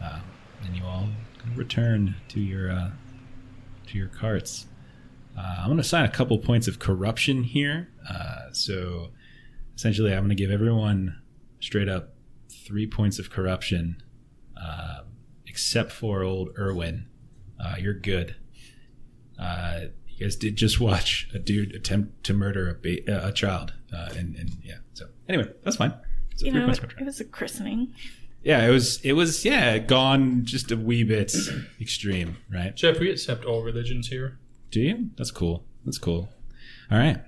Um, and you all return to your uh, to your carts. Uh, I'm going to assign a couple points of corruption here. Uh, so essentially, I'm going to give everyone straight up three points of corruption, uh, except for old Erwin. Uh, you're good. Uh, you guys did just watch a dude attempt to murder a, ba- uh, a child, uh, and, and yeah. So anyway, that's fine. So you know, it, it was a christening. Yeah, it was. It was. Yeah, gone just a wee bit extreme, right? Jeff, we accept all religions here. Do you? That's cool. That's cool. All right.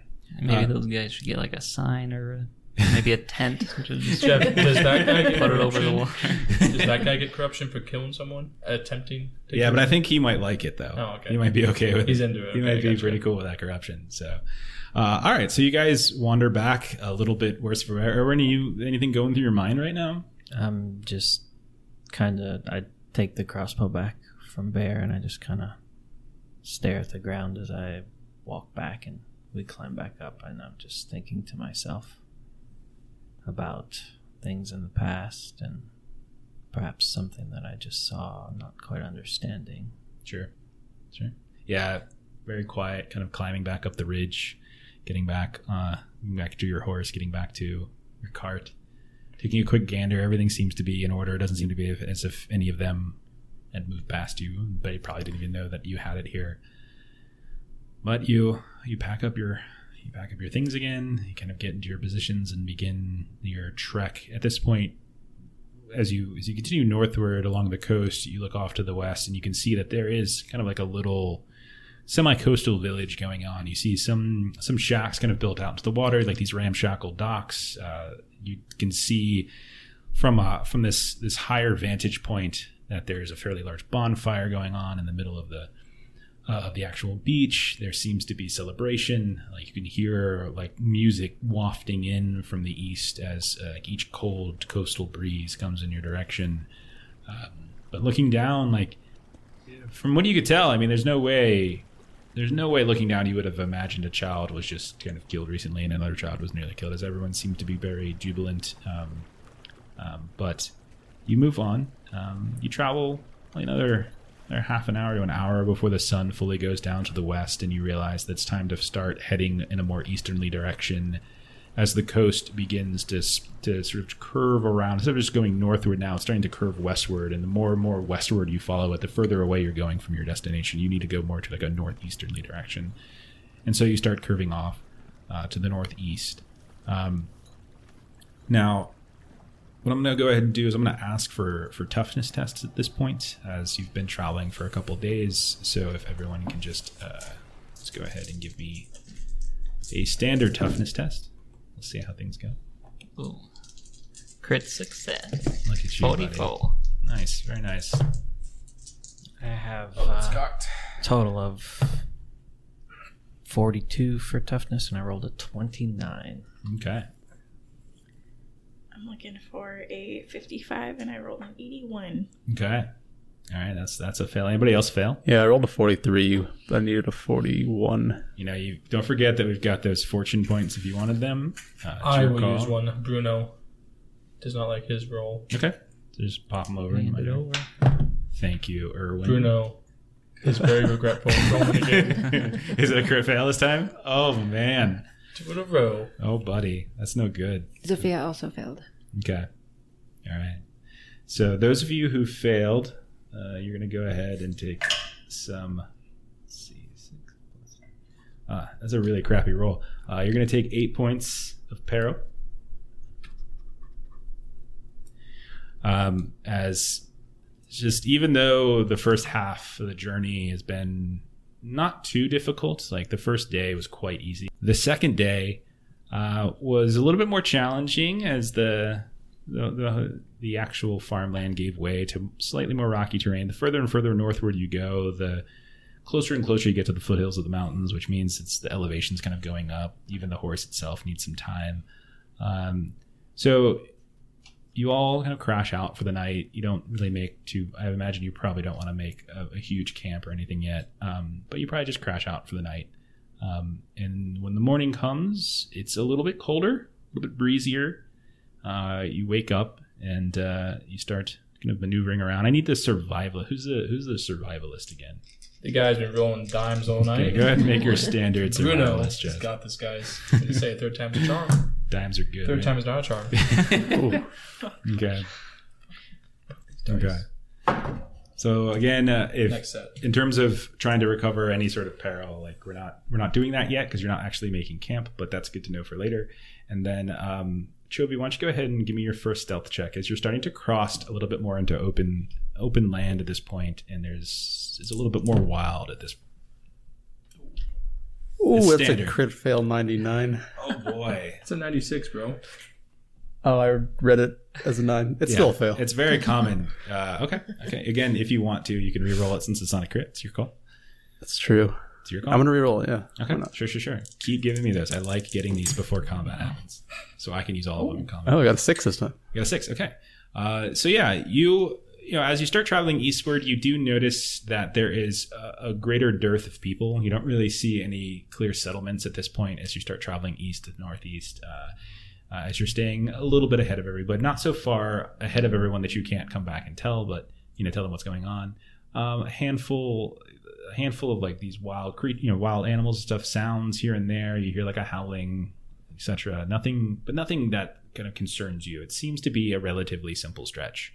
Maybe Uh, those guys should get like a sign or a, maybe a tent. just Jeff, does that guy get put it over the corruption? Does that guy get corruption for killing someone? Attempting to Yeah, kill but I think he might like it though. Oh, okay. He might be okay with He's it. into it. He Okay, might be gotcha. pretty cool with that corruption. So, uh, all right. So you guys wander back a little bit worse for wear. Are any you anything going through your mind right now? I'm just kind of. I take the crossbow back from Bear and I just kind of stare at the ground as I walk back and we climb back up. And I'm just thinking to myself about things in the past and perhaps something that I just saw, not quite understanding. Sure. Sure. Yeah. Very quiet, kind of climbing back up the ridge, getting back, uh, back to your horse, getting back to your cart, taking a quick gander. Everything seems to be in order. It doesn't seem to be as if any of them had moved past you. But they probably didn't even know that you had it here. But you you pack up your you pack up your things again. You kind of get into your positions and begin your trek. At this point, as you as you continue northward along the coast, you look off to the west and you can see that there is kind of like a little semi-coastal village going on. You see some some shacks kind of built out into the water, like these ramshackle docks. Uh, you can see from uh, from this this higher vantage point that there's a fairly large bonfire going on in the middle of the uh, of the actual beach. There seems to be celebration. Like you can hear like music wafting in from the east as uh, like each cold coastal breeze comes in your direction. Um, but looking down, like from what you could tell, I mean, there's no way. There's no way looking down you would have imagined a child was just kind of killed recently and another child was nearly killed, as everyone seemed to be very jubilant. Um, um, but you move on. Um, you travel another, another half an hour to an hour before the sun fully goes down to the west, and you realize that it's time to start heading in a more easterly direction as the coast begins to to sort of curve around. Instead of just going northward now, it's starting to curve westward, and the more and more westward you follow it, the further away you're going from your destination. You need to go more to like a northeasterly direction, and so you start curving off uh, to the northeast. Um, now, what I'm going to go ahead and do is I'm going to ask for for toughness tests at this point, as you've been traveling for a couple days. So if everyone can just uh, let's go ahead and give me a standard toughness test. Let's see how things go. Ooh. Crit success. Look at you, buddy. 44. Nice, very nice. I have uh, total of 42 for toughness and I rolled a 29. Okay. I'm looking for a 55 and I rolled an 81. Okay. All right, that's that's a fail. Anybody else fail? Yeah, I rolled a 43. but I needed a 41. You know, you don't forget that we've got those fortune points if you wanted them. Uh, it's I your will call. use one. Bruno does not like his roll. Okay. So just pop them over. in Hand it over. Thank you, Erwin. Bruno is very regretful of rolling again. Is it a crit fail this time? Oh man. Two in a row. Oh buddy, that's no good. Zofia also failed. Okay. All right. So those of you who failed, uh, you're going to go ahead and take some. See, six plus. Ah, that's a really crappy roll. Uh, you're going to take eight points of peril. Um, as just even though the first half of the journey has been not too difficult, like the first day was quite easy. The second day uh, was a little bit more challenging as the, the the the actual farmland gave way to slightly more rocky terrain. The further and further northward you go, the closer and closer you get to the foothills of the mountains, which means it's the elevation's kind of going up. Even the horse itself needs some time. Um, So you all kind of crash out for the night. You don't really make too. I imagine you probably don't want to make a, a huge camp or anything yet. Um, but you probably just crash out for the night. Um, and when the morning comes, it's a little bit colder, a little bit breezier. Uh, you wake up and uh, you start kind of maneuvering around. I need the survival. Who's the Who's the survivalist again? The guy's been rolling dimes all night. Okay, go ahead and make your standard Bruno survivalist, has Jeff. got this, guys. They say third time's a charm. Dimes are good. Third man. time is not a charm. Okay. Okay. So again, uh, if in terms of trying to recover any sort of peril, like we're not we're not doing that yet because you're not actually making camp, but that's good to know for later. And then, um, Chovy, why don't you go ahead and give me your first stealth check as you're starting to cross a little bit more into open open land at this point, and there's it's a little bit more wild at this. Ooh, It's that's a crit fail 99. Oh boy. It's a 96, bro. Oh, I read it as a 9. It's Yeah, still a fail. It's very common. Uh, okay. Okay. Again, if you want to, you can re-roll it since it's not a crit. It's your call. That's true. It's your call. I'm going to reroll yeah. Okay, sure, sure, sure. Keep giving me those. I like getting these before combat happens, so I can use all of them in combat. Oh, I got a 6 this time. You got a six. Okay. Uh, so yeah, you you know as you start traveling eastward, you do notice that there is a, a greater dearth of people. You don't really see any clear settlements at this point as you start traveling east to northeast. Uh, uh, as you're staying a little bit ahead of everybody, but not so far ahead of everyone that you can't come back and tell, but you know tell them what's going on. Um, a handful, a handful of like these wild, cre- you know, wild animals and stuff. Sounds here and there. You hear like a howling, etc. Nothing, but nothing that kind of concerns you. It seems to be a relatively simple stretch.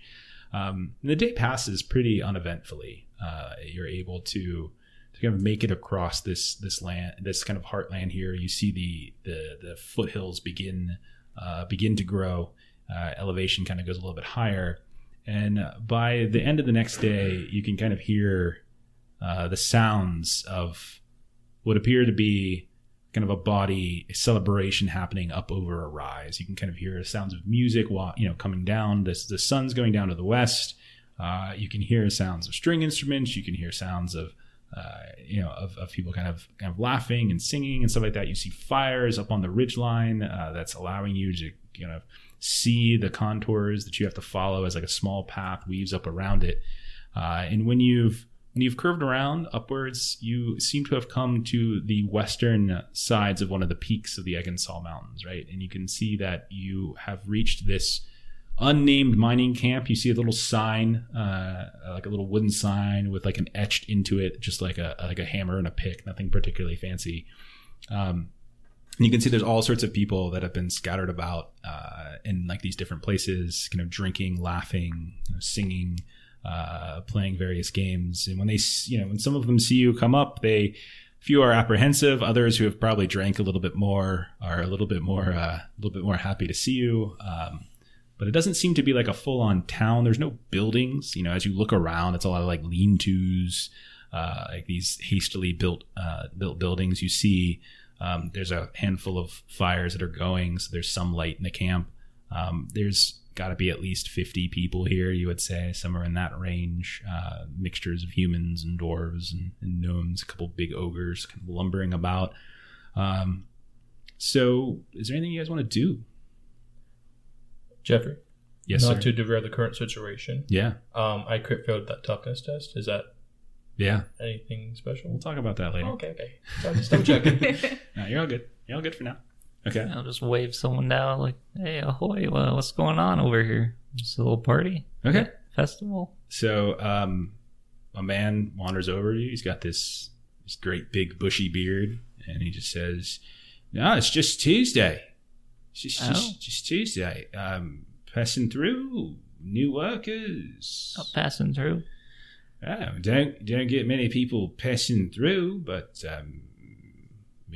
Um, and the day passes pretty uneventfully. Uh, you're able to to kind of make it across this this land, this kind of heartland here. You see the the, the foothills begin uh, begin to grow. Uh, elevation kind of goes a little bit higher, and uh, by the end of the next day, you can kind of hear uh, the sounds of what appear to be kind of a body celebration happening up over a rise. You can kind of hear the sounds of music, while you know, coming down. This the sun's going down to the west. Uh, you can hear sounds of string instruments. You can hear sounds of uh, you know of, of people kind of kind of laughing and singing and stuff like that. You see fires up on the ridge line uh, that's allowing you to kind of see the contours that you have to follow as like a small path weaves up around it. Uh, and when you've when you've curved around upwards, you seem to have come to the western sides of one of the peaks of the Eggensall Mountains, right? And you can see that you have reached this unnamed mining camp. You see a little sign, uh, like a little wooden sign with like an etched into it, just like a like a hammer and a pick, nothing particularly fancy. Um, and you can see there's all sorts of people that have been scattered about uh, in like these different places, kind of drinking, laughing, you know, singing, uh, playing various games. And when they, you know, when some of them see you come up, they few are apprehensive. Others who have probably drank a little bit more are a little bit more, uh, a little bit more happy to see you. Um, but it doesn't seem to be like a full on town. There's no buildings. You know, as you look around, it's a lot of like lean tos, uh, like these hastily built uh, built buildings. You see um, there's a handful of fires that are going, so there's some light in the camp. Um, there's got to be at least 50 people here, you would say, somewhere in that range. Uh, mixtures of humans and dwarves and, and gnomes, a couple big ogres kind of lumbering about. Um, so, is there anything you guys want to do? Jeffrey. Yes, Not sir. to derail the current situation. Yeah, Um, I crit failed that toughness test. Is that yeah. anything special? We'll talk about that later. okay, okay. So just double checking. No, you're all good. You're all good for now. Okay. I'll just wave someone down like, "Hey, ahoy! What's going on over here? Just a little party, Okay. festival." So, um, a man wanders over to you. He's got this this great big bushy beard, and he just says, "No, it's just Tuesday. It's just Oh. just, just Tuesday. Um, passing through, new workers. Not passing through. Oh, don't don't get many people passing through, but um,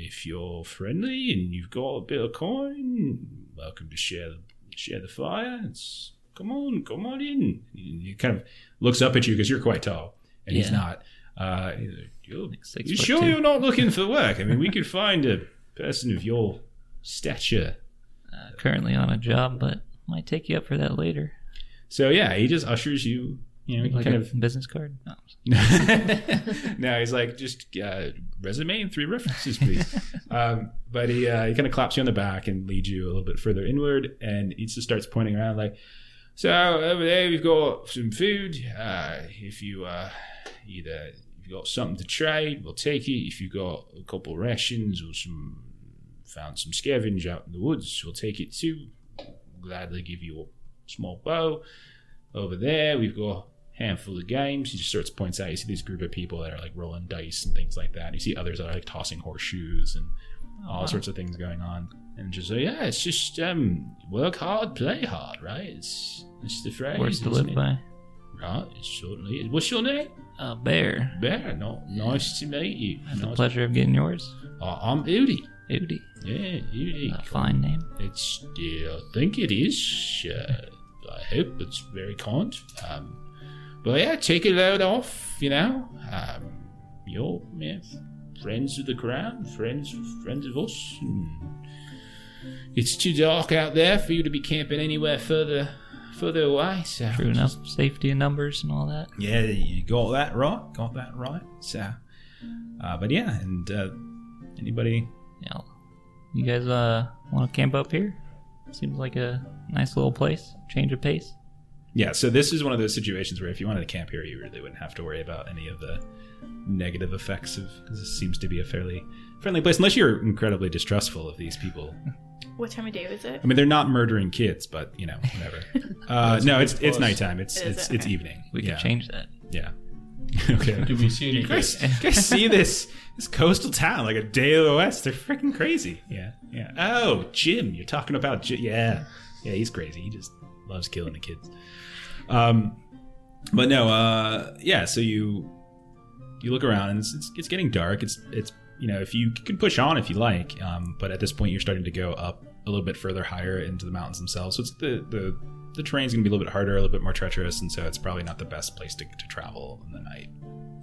if you're friendly and you've got a bit of coin, welcome to share share the fire. It's come on, come on in. He kind of looks up at you because you're quite tall, and he's not. Uh, he's like, you foot sure two. you're not looking for work? I mean, we could find a person of your stature. Uh, currently on a job, but might take you up for that later. So yeah, he just ushers you, You know, Like kind a of business card. No. no, he's like, just uh, resume and three references, please. um, but he uh, he kind of claps you on the back and leads you a little bit further inward, and he just starts pointing around like, so over there we've got some food. Uh, if you uh, either if you got something to trade, we'll take it. If you got a couple rations or some found some scavenge out in the woods, we'll take it too. Gladly give you a small bow. Over there we've got handful of games. He just starts points out. You see these group of people that are like rolling dice and things like that. You see others that are like tossing horseshoes and all sorts of things going on. And just like, yeah, it's just um, work hard, play hard, right? It's it's the phrase. Words to live it? by. Right, it certainly is. What's your name? Uh, bear. Bear. No, nice to meet you. Had the pleasure of getting yours. Uh, I'm Udi. Udi. Yeah, Udi. A fine name. It's yeah, I think it is. Uh, I hope it's very kind. Um, but yeah, take a load off. You know, um, you're yeah, friends of the crown, friends friends of us. and It's too dark out there for you to be camping anywhere further further away. So True enough. Safety in numbers and all that. Yeah, you got that right. Got that right. So, uh, but yeah, and uh, anybody? Yeah. You guys uh want to camp up here? Seems like a nice little place. Change of pace. Yeah, so this is one of those situations where if you wanted to camp here, you really wouldn't have to worry about any of the negative effects of because this seems to be a fairly friendly place, unless you're incredibly distrustful of these people. What time of day was it? I mean, they're not murdering kids, but you know, whatever. Uh, no, it's it's nighttime. It's Is it? it's it's Okay. evening. We yeah. can change that. Yeah. okay. Do we see any? You guys, you guys see this this coastal town like a day of the west? They're freaking crazy. Yeah, yeah. Oh, Jim, you're talking about Jim? Yeah, yeah. He's crazy. He just loves killing the kids. Um, but no, uh, yeah. So you you look around and it's, it's it's getting dark. It's it's you know if you can push on if you like, um, but at this point you're starting to go up a little bit further higher into the mountains themselves. So it's the the the terrain's gonna be a little bit harder, a little bit more treacherous, and so it's probably not the best place to, to travel in the night.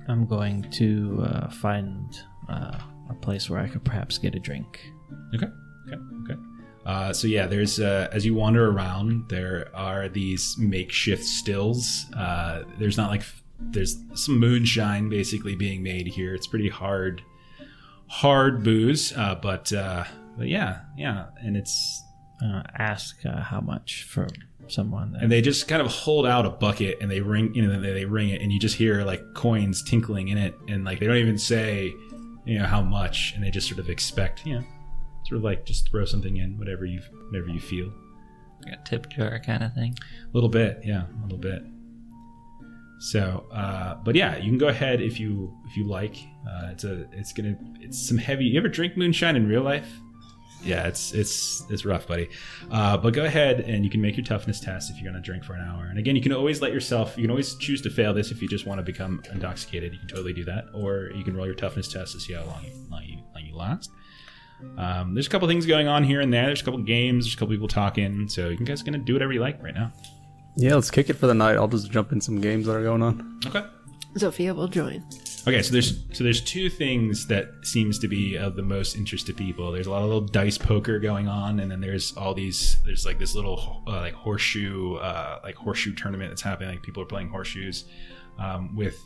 I'm going to uh, find uh, a place where I could perhaps get a drink. Okay. Okay. Okay. Uh, so yeah, there's uh, as you wander around, there are these makeshift stills. Uh, there's not like there's some moonshine basically being made here. It's pretty hard, hard booze, uh, but uh, but yeah, yeah, and it's Uh, ask uh, how much for someone. And they just kind of hold out a bucket and they ring you know they, they ring it and you just hear like coins tinkling in it and like they don't even say you know how much and they just sort of expect you know sort of like just throw something in whatever you whatever you feel. Like a tip jar kind of thing. a little bit yeah a little bit. So uh but yeah you can go ahead if you if you like. Uh it's a it's gonna it's some heavy you ever drink moonshine in real life? Yeah it's it's it's rough buddy. Uh but go ahead and you can make your toughness test if you're gonna drink for an hour. And again you can always let yourself you can always choose to fail this if you just want to become intoxicated. You can totally do that. Or you can roll your toughness test to see how long you long you, long you last um, there's a couple things going on here and there. There's a couple games. There's a couple people talking. So you guys gonna do whatever you like right now. Yeah, let's kick it for the night. I'll just jump in some games that are going on. Okay. Zofia will join. Okay, so there's so there's two things that seems to be of the most interest to people. There's a lot of little dice poker going on, and then there's all these. There's like this little uh, like horseshoe uh, like horseshoe tournament that's happening. Like people are playing horseshoes um, with.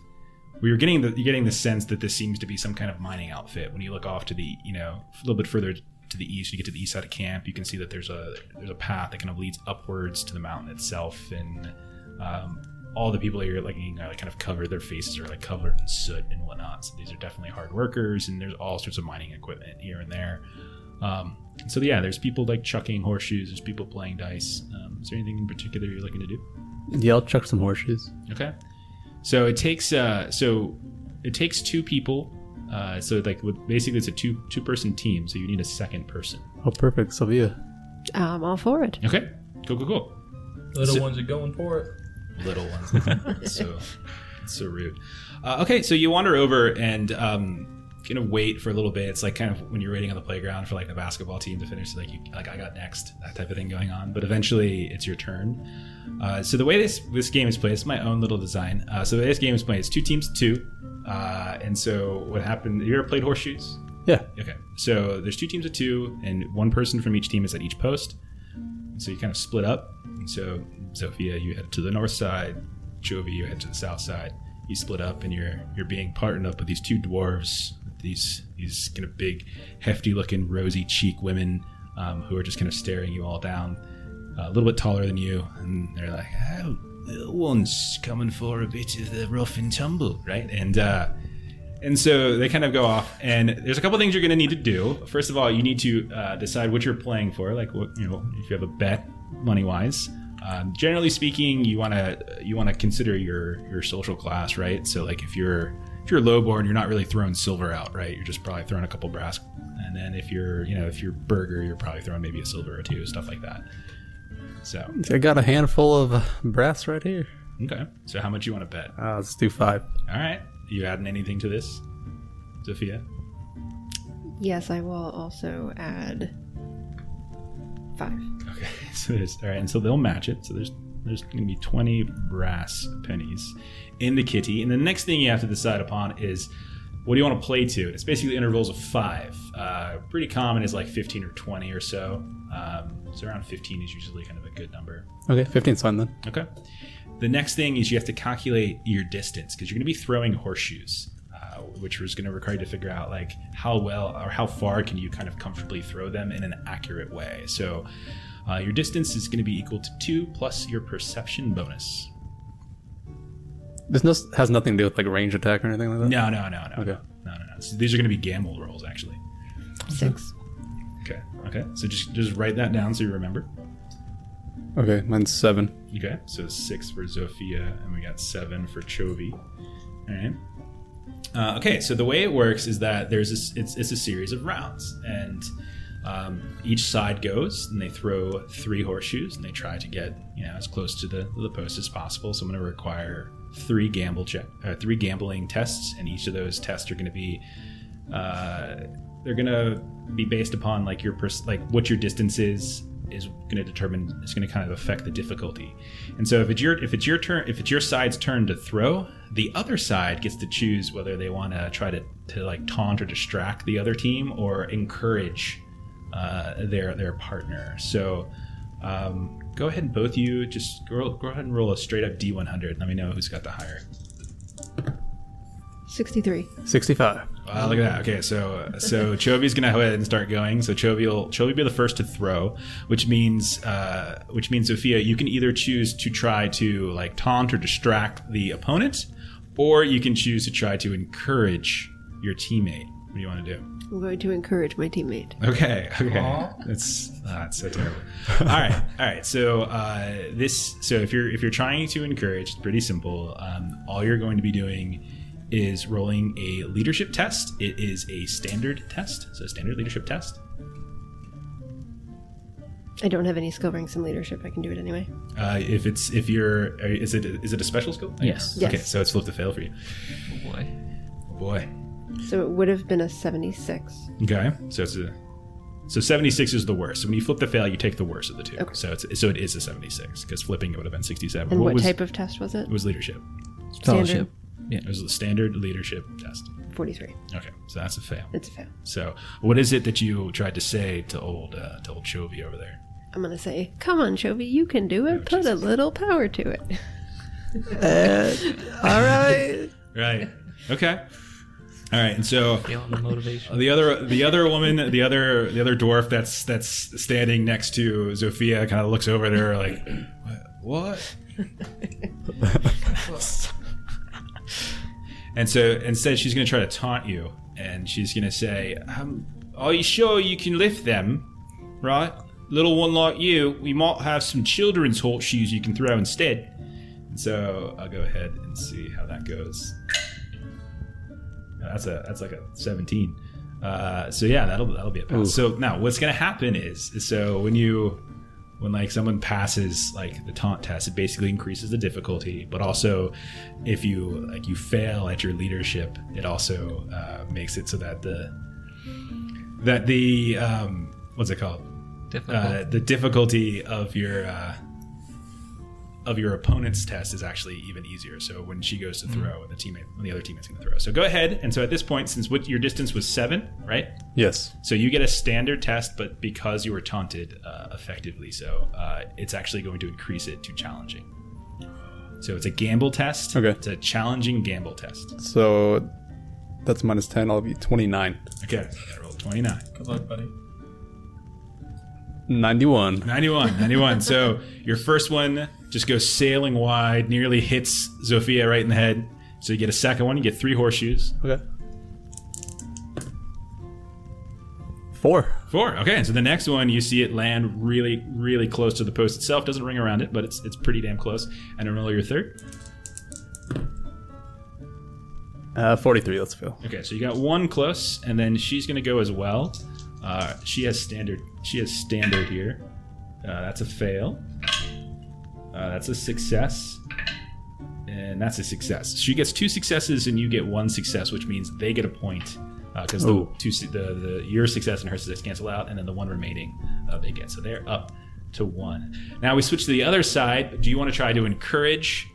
We were getting the you're getting the sense that this seems to be some kind of mining outfit. When you look off to the you know a little bit further to the east, you get to the east side of camp. You can see that there's a there's a path that kind of leads upwards to the mountain itself, and um, all the people that you're like kind of covered. Their faces are like covered in soot and whatnot. So these are definitely hard workers, and there's all sorts of mining equipment here and there. Um, so yeah, there's people like chucking horseshoes. There's people playing dice. Um, is there anything in particular you're looking to do? Yeah, I'll chuck some horseshoes. Okay. So it takes uh so it takes two people. Uh, so like with- basically it's a two two person team. So you need a second person. Oh, perfect, Sylvia. I'm all for it. Okay. Cool. Cool. Cool. Little So- ones are going for it. little ones. So it's so rude. Uh, okay, so you wander over and um, gonna wait for a little bit. It's like kind of when you're waiting on the playground for like the basketball team to finish. Like you, like I got next, that type of thing going on. But eventually, it's your turn. Uh, so the way this this game is played, it's my own little design. Uh, so the way this game is played, it's two teams two. Uh, and so what happened? You ever played horseshoes? Yeah. Okay. So there's two teams of two, and one person from each team is at each post. So you kind of split up. So Zofia, you head to the north side. Chovy, you head to the south side. You split up, and you're you're being partnered up with these two dwarves, these these kind of big, hefty looking, rosy cheek women um, who are just kind of staring you all down, uh, a little bit taller than you, and they're like, "Oh, little one's coming for a bit of the rough and tumble, right?" And uh, and so they kind of go off, and there's a couple things you're going to need to do. First of all, you need to uh, decide what you're playing for, like what you know, if you have a bet money wise. Um, generally speaking, you want to you want to consider your your social class, right? So like if you're if you're lowborn, you're not really throwing silver out, right? You're just probably throwing a couple brass, and then if you're you know if you're burgher, you're probably throwing maybe a silver or two, stuff like that. So I got a handful of uh, brass right here. okay, so how much you want to bet? Uh, let's do five. All right, you adding anything to this, Zofia? Yes, I will also add five. Okay, so there's all right, and so they'll match it. So there's there's going to be 20 brass pennies in the kitty, and the next thing you have to decide upon is what do you want to play to? It's basically intervals of five. Uh, pretty common is like 15 or 20 or so. Um, so around 15 is usually kind of a good number. Okay, 15's fine then. Okay. The next thing is you have to calculate your distance because you're going to be throwing horseshoes, which was going to require you to figure out like how well or how far can you kind of comfortably throw them in an accurate way. So uh, your distance is going to be equal to two plus your perception bonus. This no, has nothing to do with like range attack or anything like that. No, no, no, no, Okay. no, no, no. So these are going to be gamble rolls actually. Six. Okay. Okay. So just just write that down so you remember. Okay, mine's seven. Okay, so six for Zofia, and we got seven for Chovy. All right. Uh, okay, so the way it works is that there's this, it's, it's a series of rounds, and um, each side goes and they throw three horseshoes, and they try to get you know as close to the the post as possible. So I'm going to require three gamble check, uh, three gambling tests, and each of those tests are going to be uh, they're going to be based upon like your pers- like what your distance is is going to determine it's going to kind of affect the difficulty. And so if it's your if it's your turn if it's your side's turn to throw, the other side gets to choose whether they want to try to to like taunt or distract the other team or encourage uh, their their partner. So um, go ahead and both you just go, go ahead and roll a straight up D100. Let me know who's got the higher. 63. 65. Wow, look at that. Okay, so so Chovy's gonna go ahead and start going. So Chovy will Chovy be the first to throw, which means uh, which means Zofia, you can either choose to try to like taunt or distract the opponent, or you can choose to try to encourage your teammate. What do you want to do? I'm going to encourage my teammate. Okay, okay, that's ah, that's so terrible. all right, all right. So uh, this, so if you're if you're trying to encourage, it's pretty simple. Um, all you're going to be doing is rolling a leadership test. It is a standard test, so a standard leadership test. I don't have any skill ranks in leadership. I can do it anyway. Uh, if it's if you're uh, is it is it a special skill? Yes. Yes. Okay, so it's flip to fail for you. Oh boy. Oh boy. So it would have been a 76. Okay, so it's a so 76 is the worst. So when you flip the fail, you take the worst of the two. Okay. So it's so it is a 76 because flipping it would have been 67. And what, was, type of test was it? It was leadership. Fellowship. It was the standard leadership test. 43. Okay, so that's a fail. It's a fail. So what is it that you tried to say to old uh, to old Chovy over there? I'm going to say, come on, Chovy, you can do it. Put a little power to it. All right. Right. Okay. All right, and so Feeling the motivation. the other the other woman, the other the other dwarf that's that's standing next to Zofia kind of looks over at her like, what? and so instead, she's going to try to taunt you, and she's going to say, um, "Are you sure you can lift them? Right, little one like you, we might have some children's horseshoes you can throw instead." And so I'll go ahead and see how that goes. That's a that's like a 17. Uh, so yeah, that'll that'll be a pass. So now what's gonna happen is, is so when you when like someone passes like the taunt test, it basically increases the difficulty. But also, if you like you fail at your leadership, it also uh, makes it so that the that the um, what's it called uh, the difficulty of your uh, of your opponent's test is actually even easier. So when she goes to throw, and the teammate, when the other teammate's going to throw. So go ahead. And so at this point, since what your distance was seven, right? Yes. So you get a standard test, but because you were taunted uh, effectively, so uh, it's actually going to increase it to challenging. So it's a gamble test. Okay. It's a challenging gamble test. So that's minus 10. I'll be 29. Okay. So roll 29. Good luck, buddy. 91. 91. 91. so your first one just goes sailing wide, nearly hits Zofia right in the head. So you get a second one. You get three horseshoes. Okay. Four. Four. Okay. So the next one, you see it land really, really close to the post itself. Doesn't ring around it, but it's it's pretty damn close. And then roll your third. Uh, 43. Let's fail. Okay, so you got one close, and then she's gonna go as well. Uh, she has standard. She has standard here. Uh, that's a fail. Uh, that's a success, and that's a success. She gets two successes, and you get one success, which means they get a point because the Oh. two the, the your success and her success cancel out, and then the one remaining uh, they get. So they're up to one. Now we switch to the other side. Do you want to try to encourage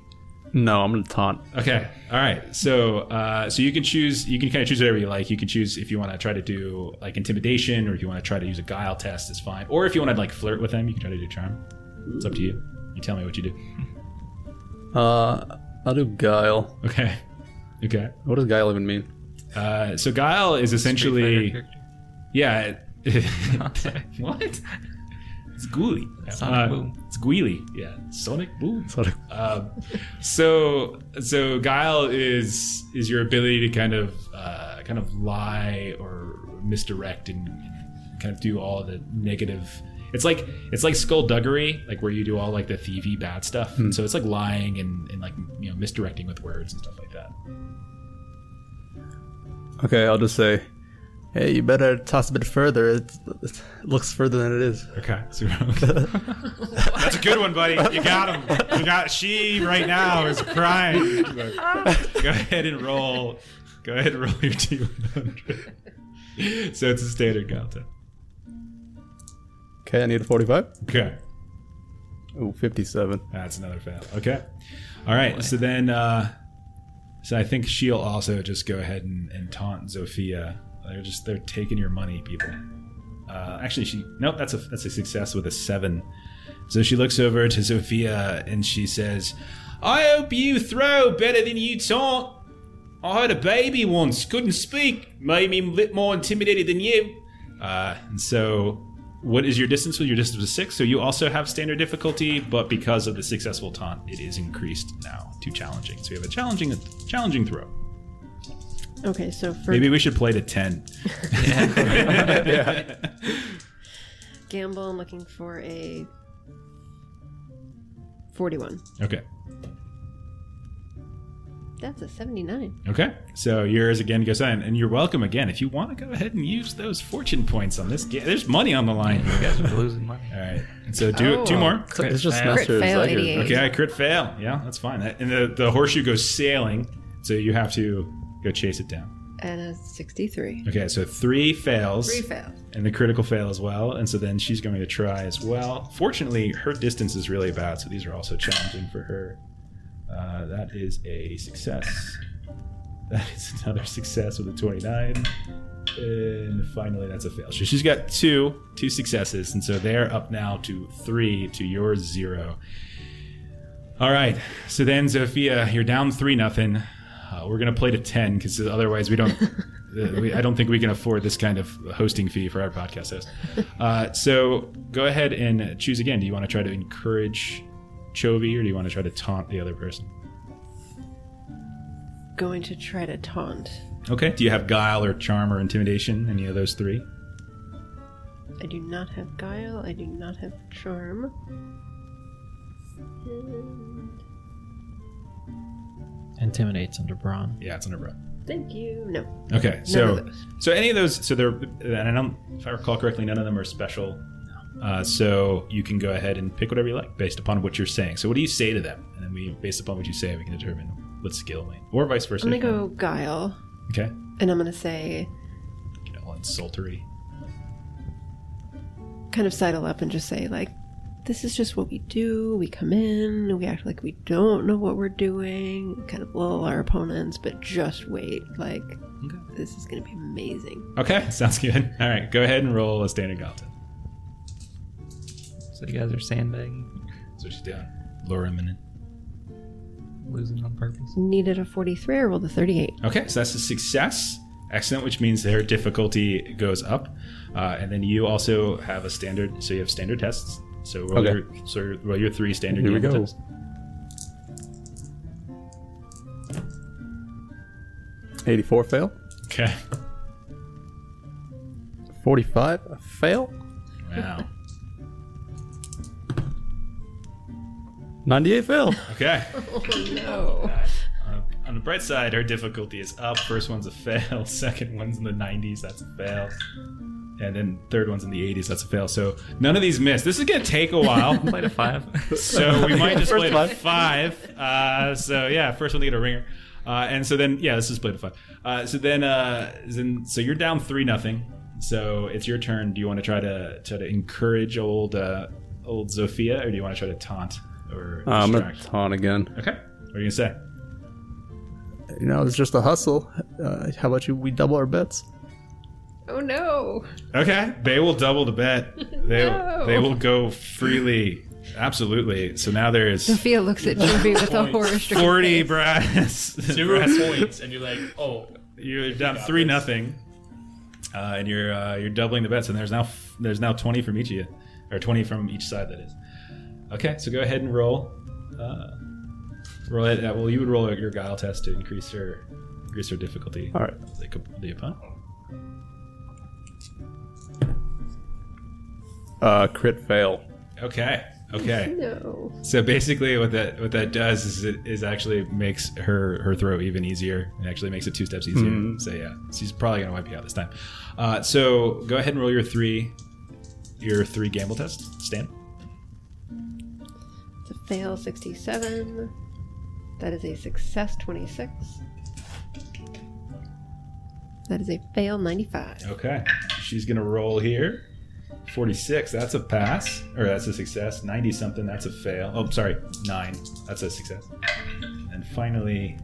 No, I'm going to taunt. Okay. All right. So, uh, so you can choose. You can kind of choose whatever you like. You can choose if you want to try to do like intimidation, or if you want to try to use a guile test, is fine. Or if you want to like flirt with them, you can try to do charm. It's up to you. You tell me what you do. Uh, I'll do Guile. Okay. Okay. What does Guile even mean? Uh, so guile is essentially, yeah. what? It's ghouly. Sonic Uh, Boom. It's Gweely. Yeah. Sonic Boom. Sonic. Um, so so guile is is your ability to kind of uh, kind of lie or misdirect and, and kind of do all the negative. It's like it's like skullduggery, like where you do all like the thievy bad stuff. Hmm. So it's like lying and, and like you know misdirecting with words and stuff like that. Okay, I'll just say, hey, you better toss a bit further. It, it looks further than it is. Okay, so that's a good one, buddy. You got him. You got she right now is crying. Go ahead and roll. Go ahead and roll your T one hundred. So it's a standard content. Okay, I need a 45. Okay. Ooh, 57. That's another fail. Okay. All right. So then, uh, so I think she'll also just go ahead and, and taunt Zofia. They're just they're taking your money, people. Uh, actually, she nope. That's a that's a success with a seven. So she looks over to Zofia and she says, "I hope you throw better than you taunt. I had a baby once, couldn't speak, made me a bit more intimidated than you." Uh, and so what is your distance with your distance was six? So you also have standard difficulty but because of the successful taunt it is increased now to challenging. So you have a challenging a challenging throw. Okay, so for maybe we should play to 10 gamble, I'm looking for a 41. okay That's a 79. okay so yours again goes on and you're welcome again if you want to go ahead and use those fortune points on this game there's money on the line You guys are losing money. all right and so do Oh. two more It's, it's just fail. Master Crit fail, Zyger. 88. okay I crit fail yeah that's fine and the, the horseshoe goes sailing so you have to go chase it down And a 63. okay so three fails Three fails. and the critical fail as well. And so then she's going to try as well. Fortunately, her distance is really bad, so these are also challenging for her. Uh, that is a success. That is another success with a 29. And finally, that's a fail. So she's got two, two successes, and so they're up now to three to your zero. All right. So then, Zofia, you're down three nothing. Uh, we're gonna play to ten because otherwise we don't. uh, we, I don't think we can afford this kind of hosting fee for our podcast host. Uh, so go ahead and choose again. Do you want to try to encourage Chovy or do you want to try to taunt the other person? Going to try to taunt. Okay. Do you have guile or charm or intimidation? Any of those three? I do not have guile. I do not have charm. And Intimidates under brawn. Yeah, it's under breath. thank you. No. Okay, None so so any of those, so they're, and I don't, if I recall correctly, none of them are special. Uh, so you can go ahead and pick whatever you like based upon what you're saying. So what do you say to them? And then we, based upon what you say, we can determine what skill, we- or vice versa. I'm gonna go guile, Okay, and I'm gonna say, you know, insultery. kind of sidle up and just say like, "This is just what we do. We come in, we act like we don't know what we're doing, kind of lull our opponents, but just wait. Like, this is gonna be amazing." Okay, sounds good. All right, go ahead and roll a standard Galton. So you guys are sandbagging. So she's down. Lure him in. losing on purpose. Needed a 43. or rolled a 38. Okay, so that's a success. Excellent, which means their difficulty goes up. Uh, and then you also have a standard, so you have standard tests. So roll, Okay. your, so roll your three standard Here we gamble go. tests. 84 fail. Okay. 45 a fail. Wow. 98 fail. Okay. No. Uh, on the bright side, her difficulty is up. First one's a fail. Second one's in the 90s. That's a fail. And then third one's in the 80s. That's a fail. So none of these miss. This is gonna take a while. Played a five. so we might just First play to five. Uh, so yeah, first one to get a ringer. Uh, and so then yeah, let's just play to five. Uh, so then uh, then so you're down three nothing. So it's your turn. Do you want to try to try to encourage old uh, old Zofia, or do you want to try to taunt or Uh, I'm gonna distract? taunt again. okay. What are you gonna say? You know, it's just a hustle. Uh, how about you? We double our bets. Oh no. Okay, they will double the bet. They No. they will go freely. Absolutely. So now there's Zofia looks at Chovy with a horror stricken forty face. brass. Zero brass- points, and you're like, oh, You're down three this. nothing, uh, and you're uh, you're doubling the bets. And there's now f- there's now twenty from each of you, or twenty from each side. That is. Okay, so go ahead and roll. Uh, roll it. Uh, well, you would roll your guile test to increase your increase your difficulty. All right. The, co- the opponent. Uh, crit fail. Okay. Okay. No. So basically, what that what that does is it is actually makes her her throw even easier. It actually makes it two steps easier. Mhm. So yeah, she's probably gonna wipe you out this time. Uh, so go ahead and roll your three your three gamble test. Stan. Fail 67. That is a success 26. That is a fail 95. Okay. She's gonna roll here. Forty six. That's a pass, or that's a success. Ninety something. That's a fail. Oh, sorry. Nine. That's a success. And finally,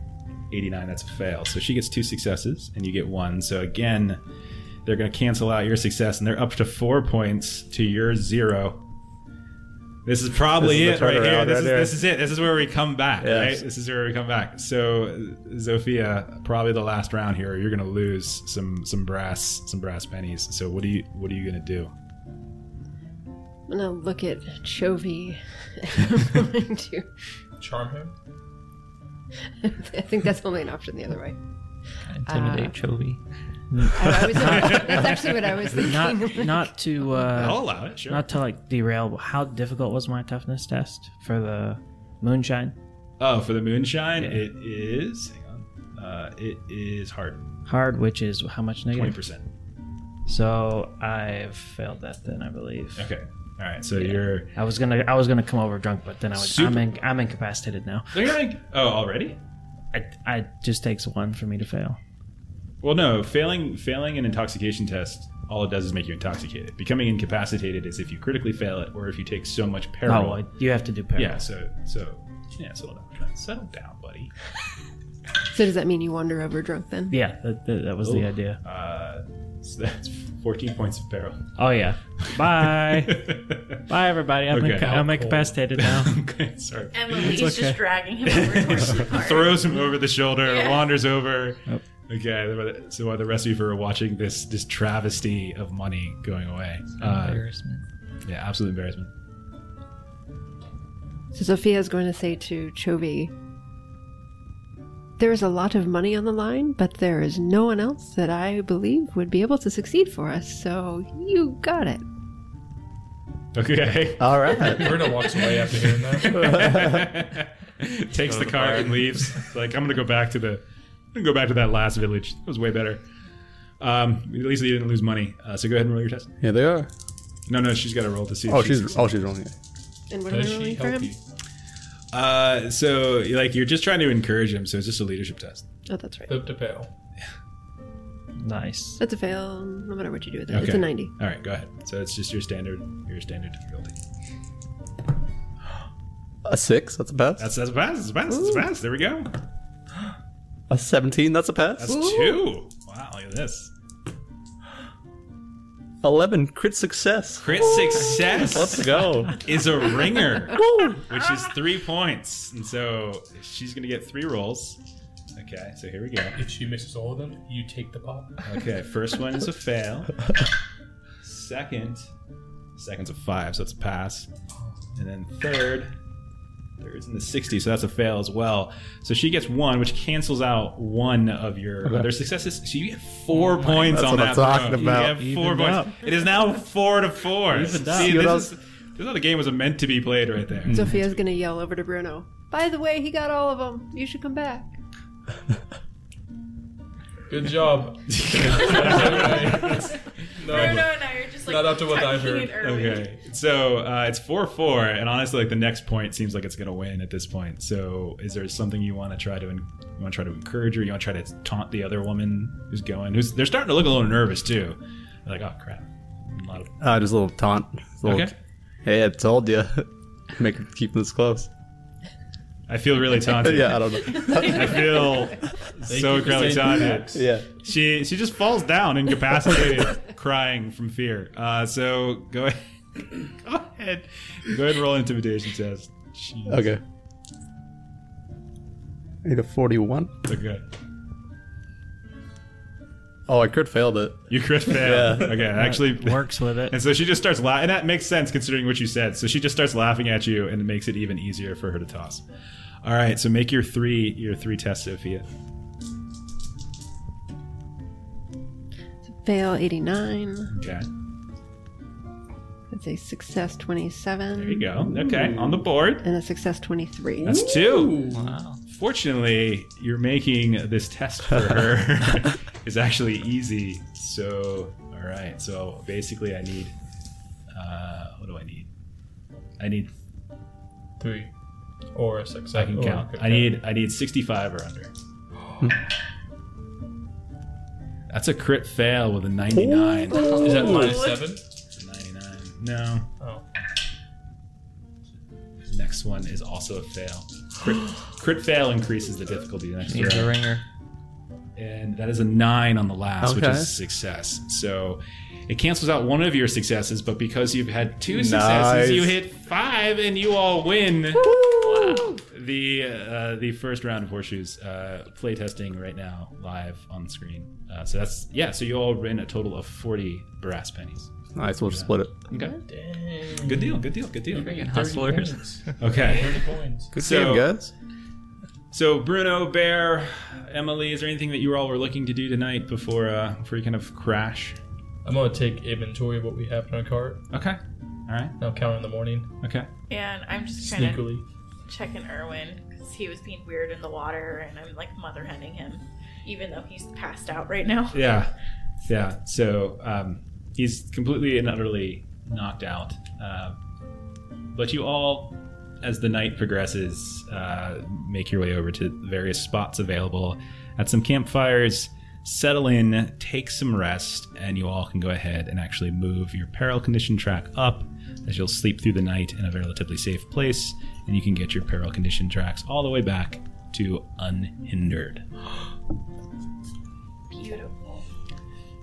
eighty nine. That's a fail. So she gets two successes, and you get one. So again, they're gonna cancel out your success, and they're up to four points to your zero. This is probably This is it right here. turnaround This right is, there. this is it. This is where we come back, Yes. right? This is where we come back. So, Zofia, probably the last round here. You're gonna lose some some brass some brass pennies. So, what do you what are you gonna do? I'm gonna look at Chovy. I'm going to. charm him. I think that's only an option the other way. Intimidate Uh, Chovy. I, I was, that's actually what I was thinking. Not not to I'll uh, allow it. Sure. not to like derail. but How difficult was my toughness test for the moonshine? oh, for the moonshine, it is. Hang on. Uh, it is hard. Hard, which is how much Twenty negative? percent. So I've failed that then, I believe. Okay. All right. So you're. I was gonna I was gonna come over drunk, but then I was Super- I'm in, I'm incapacitated now. They're like. Oh, already? I, I just takes one for me to fail. Well, no. Failing failing an intoxication test. All it does is make you intoxicated. Becoming incapacitated is if you critically fail it, or if you take so much peril. Oh, you have to do peril. Yeah, so so yeah, settle down, settle down, buddy. So does that mean you wander over drunk then? Yeah, that, that, that was the idea. Uh, so that's fourteen points of peril. Oh yeah. Bye. Bye everybody. I'm, Okay. inca- I'm incapacitated now. okay, sorry. Emily's okay. just dragging him over the car. Throws him over the shoulder, Yeah. wanders over. Yep. Okay, so while the rest of you are watching this this travesty of money going away, uh, Embarrassment. yeah, absolute embarrassment. So Zofia is going to say to Chovy, There is a lot of money on the line, but there is no one else that I believe would be able to succeed for us, so you got it. Okay, All right. Bruno walks away after hearing that. takes the cart and leaves. Like I'm gonna go back to the, I'm gonna go back to that last village. It was way better. Um, at least he didn't lose money. Uh, so go ahead and roll your test. yeah, they are. No, no, she's got to roll to see. if Oh, she's she's oh, she's wrong. And what am Does I she rolling for him? Uh, so like you're just trying to encourage him. So it's just a leadership test. Oh, that's right. Flip to fail. nice. That's a fail, no matter what you do with it. It's a 90. All right, go ahead. So it's just your standard, your standard difficulty. A six. That's a pass. That's that's a pass. That's a pass. That's a pass. There we go. A seventeen. That's a pass. That's two. Wow, look at this. Eleven crit success. Crit success. Let's go. Is a ringer, which is three points, and so she's gonna get three rolls. Okay, so here we go. If she misses all of them, you take the pot. Okay, first one is a fail. Second, second's a five, so it's a pass. And then third, third's in the 60, so that's a fail as well. So she gets one, which cancels out one of your other successes. So you get four oh points That's on what that. I'm talking throw. about. You get four Evened points. up. It is now four to four. Evened up. See, See this is, this is how the game was meant to be played right there. Mm-hmm. Zofia's gonna yell over to Bruno. By the way, he got all of them. You should come back. Good job. no, no, no! You're just like Not up to what I've heard. in Okay, so uh, it's four four, and honestly, like the next point seems like it's gonna win at this point. So, is there something you want to try to you want to try to encourage her? You want to try to taunt the other woman who's going? Who's they're starting to look a little nervous too. They're like, oh crap, a lot of Uh, just a little taunt. Just a little, Okay. Hey, I told you. Make her keep this close. I feel really taunted. yeah, I don't know. I feel so keep incredibly taunted. yeah. She she just falls down, incapacitated, crying from fear. Uh, so go ahead, go ahead, go ahead and roll an intimidation test. Jeez. Okay. I need a 41. Okay. Oh, I crit failed it. You crit fail. Yeah. Okay, actually Works with it. And so she just starts laughing, and that makes sense considering what you said. So she just starts laughing at you, and it makes it even easier for her to toss. All right, so make your three your three tests, Zofia. Fail 89. Okay, That's a success 27. there you go. Okay, on the board. And a success 23. That's two. Wow. Fortunately, you're making this test for her is actually easy. So, all right. So basically, I need. Uh, what do I need? I need. Three. Or a success. I can or- count. I need. I need 65 or under. That's a crit fail with a 99. Is that minus seven? 99. No. Oh. Next one is also a fail. Crit, crit fail increases the difficulty next Needs a ringer. And that is a 9 on the last, which Okay. is a success. So it cancels out one of your successes, but because you've had two successes, Nice. you hit 5 and you all win. The uh, the first round of horseshoes uh, play testing right now live on screen. Uh, so that's yeah. So you all win a total of forty brass pennies. Nice, we'll just split it. Okay, Dang. good deal. Good deal. Good deal. Freaking 30 hustlers. Okay. 30 points. Good So- game, guys. So Bruno, Bear, Emily, is there anything that you all were looking to do tonight before uh, before you kind of crash? I'm gonna take inventory of what we have in our cart. Okay. All right. I'll count in the morning. Okay. And I'm just kind of Sneakily. Checking Erwin because he was being weird in the water, and I'm like mother henning him, even though he's passed out right now. Yeah. Yeah. So um, he's completely and utterly knocked out. Uh, but you all, as the night progresses, uh, make your way over to various spots available at some campfires. Settle in, take some rest, and you all can go ahead and actually move your peril condition track up as you'll sleep through the night in a relatively safe place, and you can get your peril condition tracks all the way back to unhindered. Beautiful.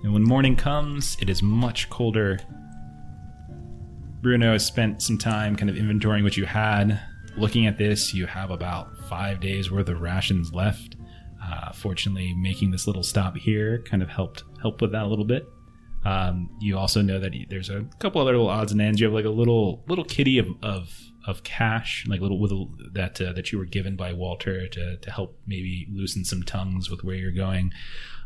And when morning comes, it is much colder. Bruno has spent some time kind of inventorying what you had. Looking at this, you have about five days worth of rations left. Uh, fortunately, making this little stop here kind of helped help with that a little bit. Um, you also know that there's a couple other little odds and ends. You have like a little little kitty of of, of cash, like a little with a, that uh, that you were given by Walter to to help maybe loosen some tongues with where you're going.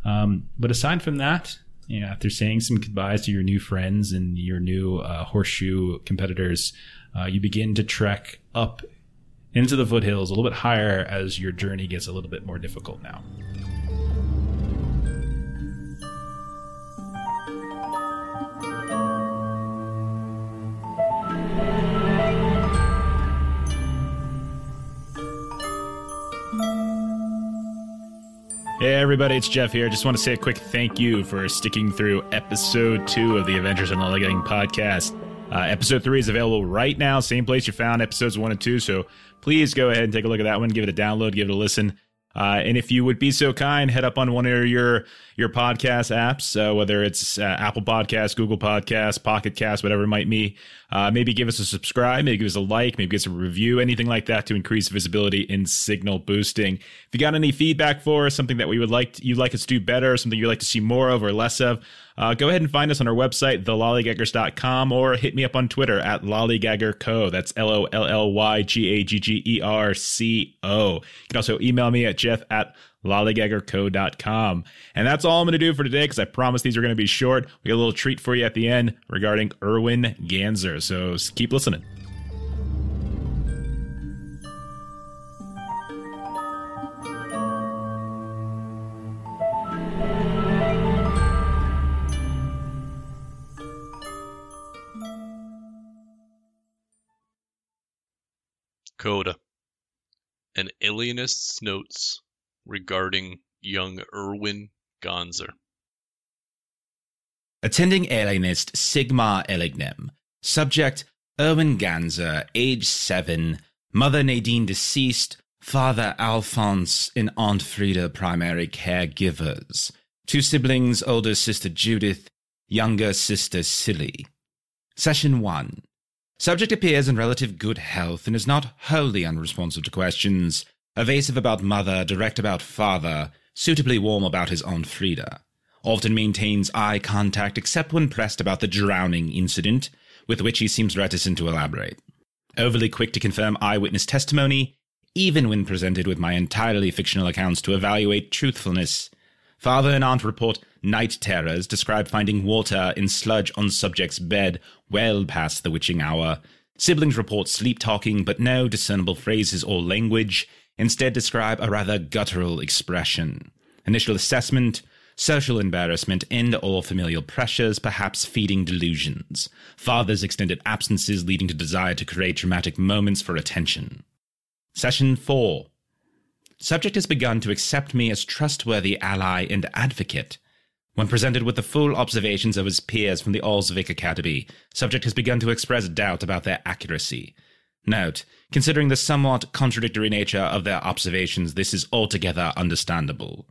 Um, but aside from that, you know, after saying some goodbyes to your new friends and your new uh, horseshoe competitors, uh, you begin to trek up into the foothills a little bit higher as your journey gets a little bit more difficult now. Hey everybody, it's Jeff here. I Just want to say a quick thank you for sticking through episode two of the in the Legging podcast. Uh, episode three is available right now, same place you found episodes one and two. So please go ahead and take a look at that one, give it a download, give it a listen. Uh, and if you would be so kind, head up on one of your your podcast apps, uh, whether it's uh, Apple Podcasts, Google Podcasts, Pocket Cast, whatever it might be. Uh, maybe give us a subscribe, maybe give us a like, maybe give us a review, anything like that to increase visibility in signal boosting. If you got any feedback for us, something that we would like to, you'd like us to do better, something you'd like to see more of or less of, uh, go ahead and find us on our website, thelollygaggers.com, or hit me up on Twitter at lollygaggerco. That's L O L L Y G A G G E R C O. You can also email me at jeff at lollygaggerco.com. And that's all I'm going to do for today because I promised these are going to be short. We got a little treat for you at the end regarding Erwin Ganzer. So keep listening. Coda. An alienist's notes regarding young Erwin Gonzer. Attending alienist Sigmar Elignem. Subject Erwin Ganzer, age 7. Mother Nadine deceased. Father Alphonse and Aunt Frida primary caregivers. Two siblings, older sister Judith, younger sister Silly. Session 1. Subject appears in relative good health and is not wholly unresponsive to questions. Evasive about mother, direct about father, suitably warm about his Aunt Frida. Often maintains eye contact except when pressed about the drowning incident, with which he seems reticent to elaborate. Overly quick to confirm eyewitness testimony, even when presented with my entirely fictional accounts to evaluate truthfulness. Father and aunt report night terrors, describe finding water in sludge on subject's bed well past the witching hour. Siblings report sleep talking, but no discernible phrases or language, instead describe a rather guttural expression. Initial assessment, social embarrassment and or familial pressures perhaps feeding delusions. Father's extended absences leading to desire to create dramatic moments for attention. Session 4. Subject has begun to accept me as trustworthy ally and advocate. When presented with the full observations of his peers from the Alsvik Academy, subject has begun to express doubt about their accuracy. Note, considering the somewhat contradictory nature of their observations, this is altogether understandable.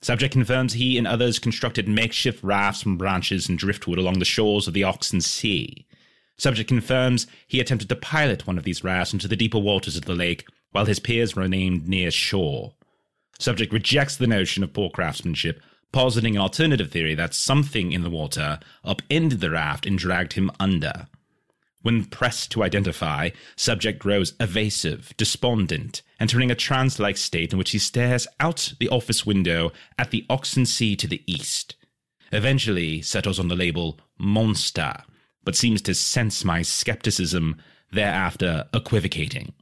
Subject confirms he and others constructed makeshift rafts from branches and driftwood along the shores of the Oxen Sea. Subject confirms he attempted to pilot one of these rafts into the deeper waters of the lake while his peers remained near shore. Subject rejects the notion of poor craftsmanship, positing an alternative theory that something in the water upended the raft and dragged him under. When pressed to identify, subject grows evasive, despondent, entering a trance like state in which he stares out the office window at the Oxen Sea to the east. Eventually settles on the label monster, but seems to sense my skepticism, thereafter equivocating.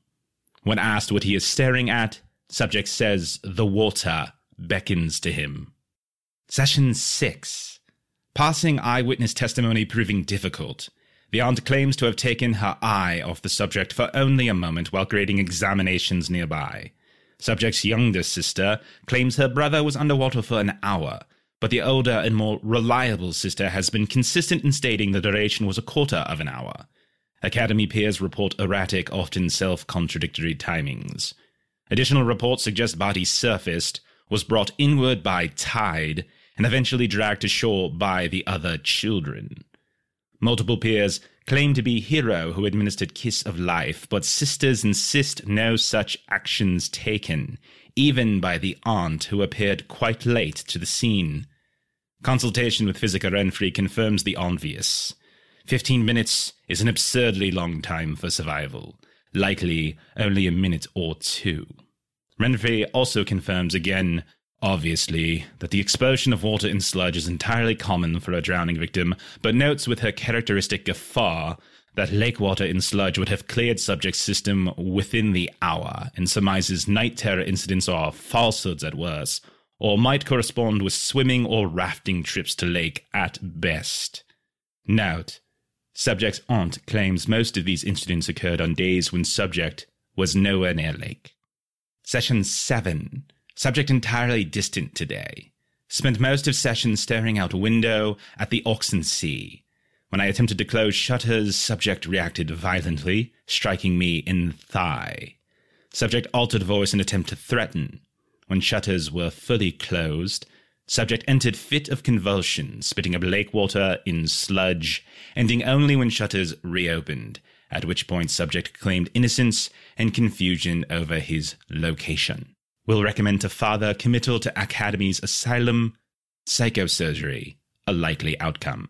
When asked what he is staring at, subject says the water beckons to him. Session 6. Passing eyewitness testimony proving difficult. The aunt claims to have taken her eye off the subject for only a moment while grading examinations nearby. Subject's younger sister claims her brother was underwater for an hour, but the older and more reliable sister has been consistent in stating the duration was a quarter of an hour. Academy peers report erratic, often self contradictory timings. Additional reports suggest body surfaced, was brought inward by tide, and eventually dragged to shore by the other children. Multiple peers claim to be Hero who administered Kiss of Life, but sisters insist no such actions taken, even by the aunt who appeared quite late to the scene. Consultation with Physica Renfrey confirms the obvious. Fifteen minutes is an absurdly long time for survival, likely only a minute or two. Renfrey also confirms again Obviously, that the expulsion of water in sludge is entirely common for a drowning victim, but notes with her characteristic guffaw that lake water in sludge would have cleared subject's system within the hour, and surmises night terror incidents are falsehoods at worst, or might correspond with swimming or rafting trips to lake at best. Note, subject's aunt claims most of these incidents occurred on days when subject was nowhere near lake. Session 7 Subject entirely distant today. Spent most of session staring out a window at the Oxen Sea. When I attempted to close shutters, subject reacted violently, striking me in thigh. Subject altered voice in attempt to threaten. when shutters were fully closed, subject entered fit of convulsion, spitting up lake water in sludge, ending only when shutters reopened, at which point subject claimed innocence and confusion over his location. Will recommend to father committal to Academy's asylum, psychosurgery, a likely outcome.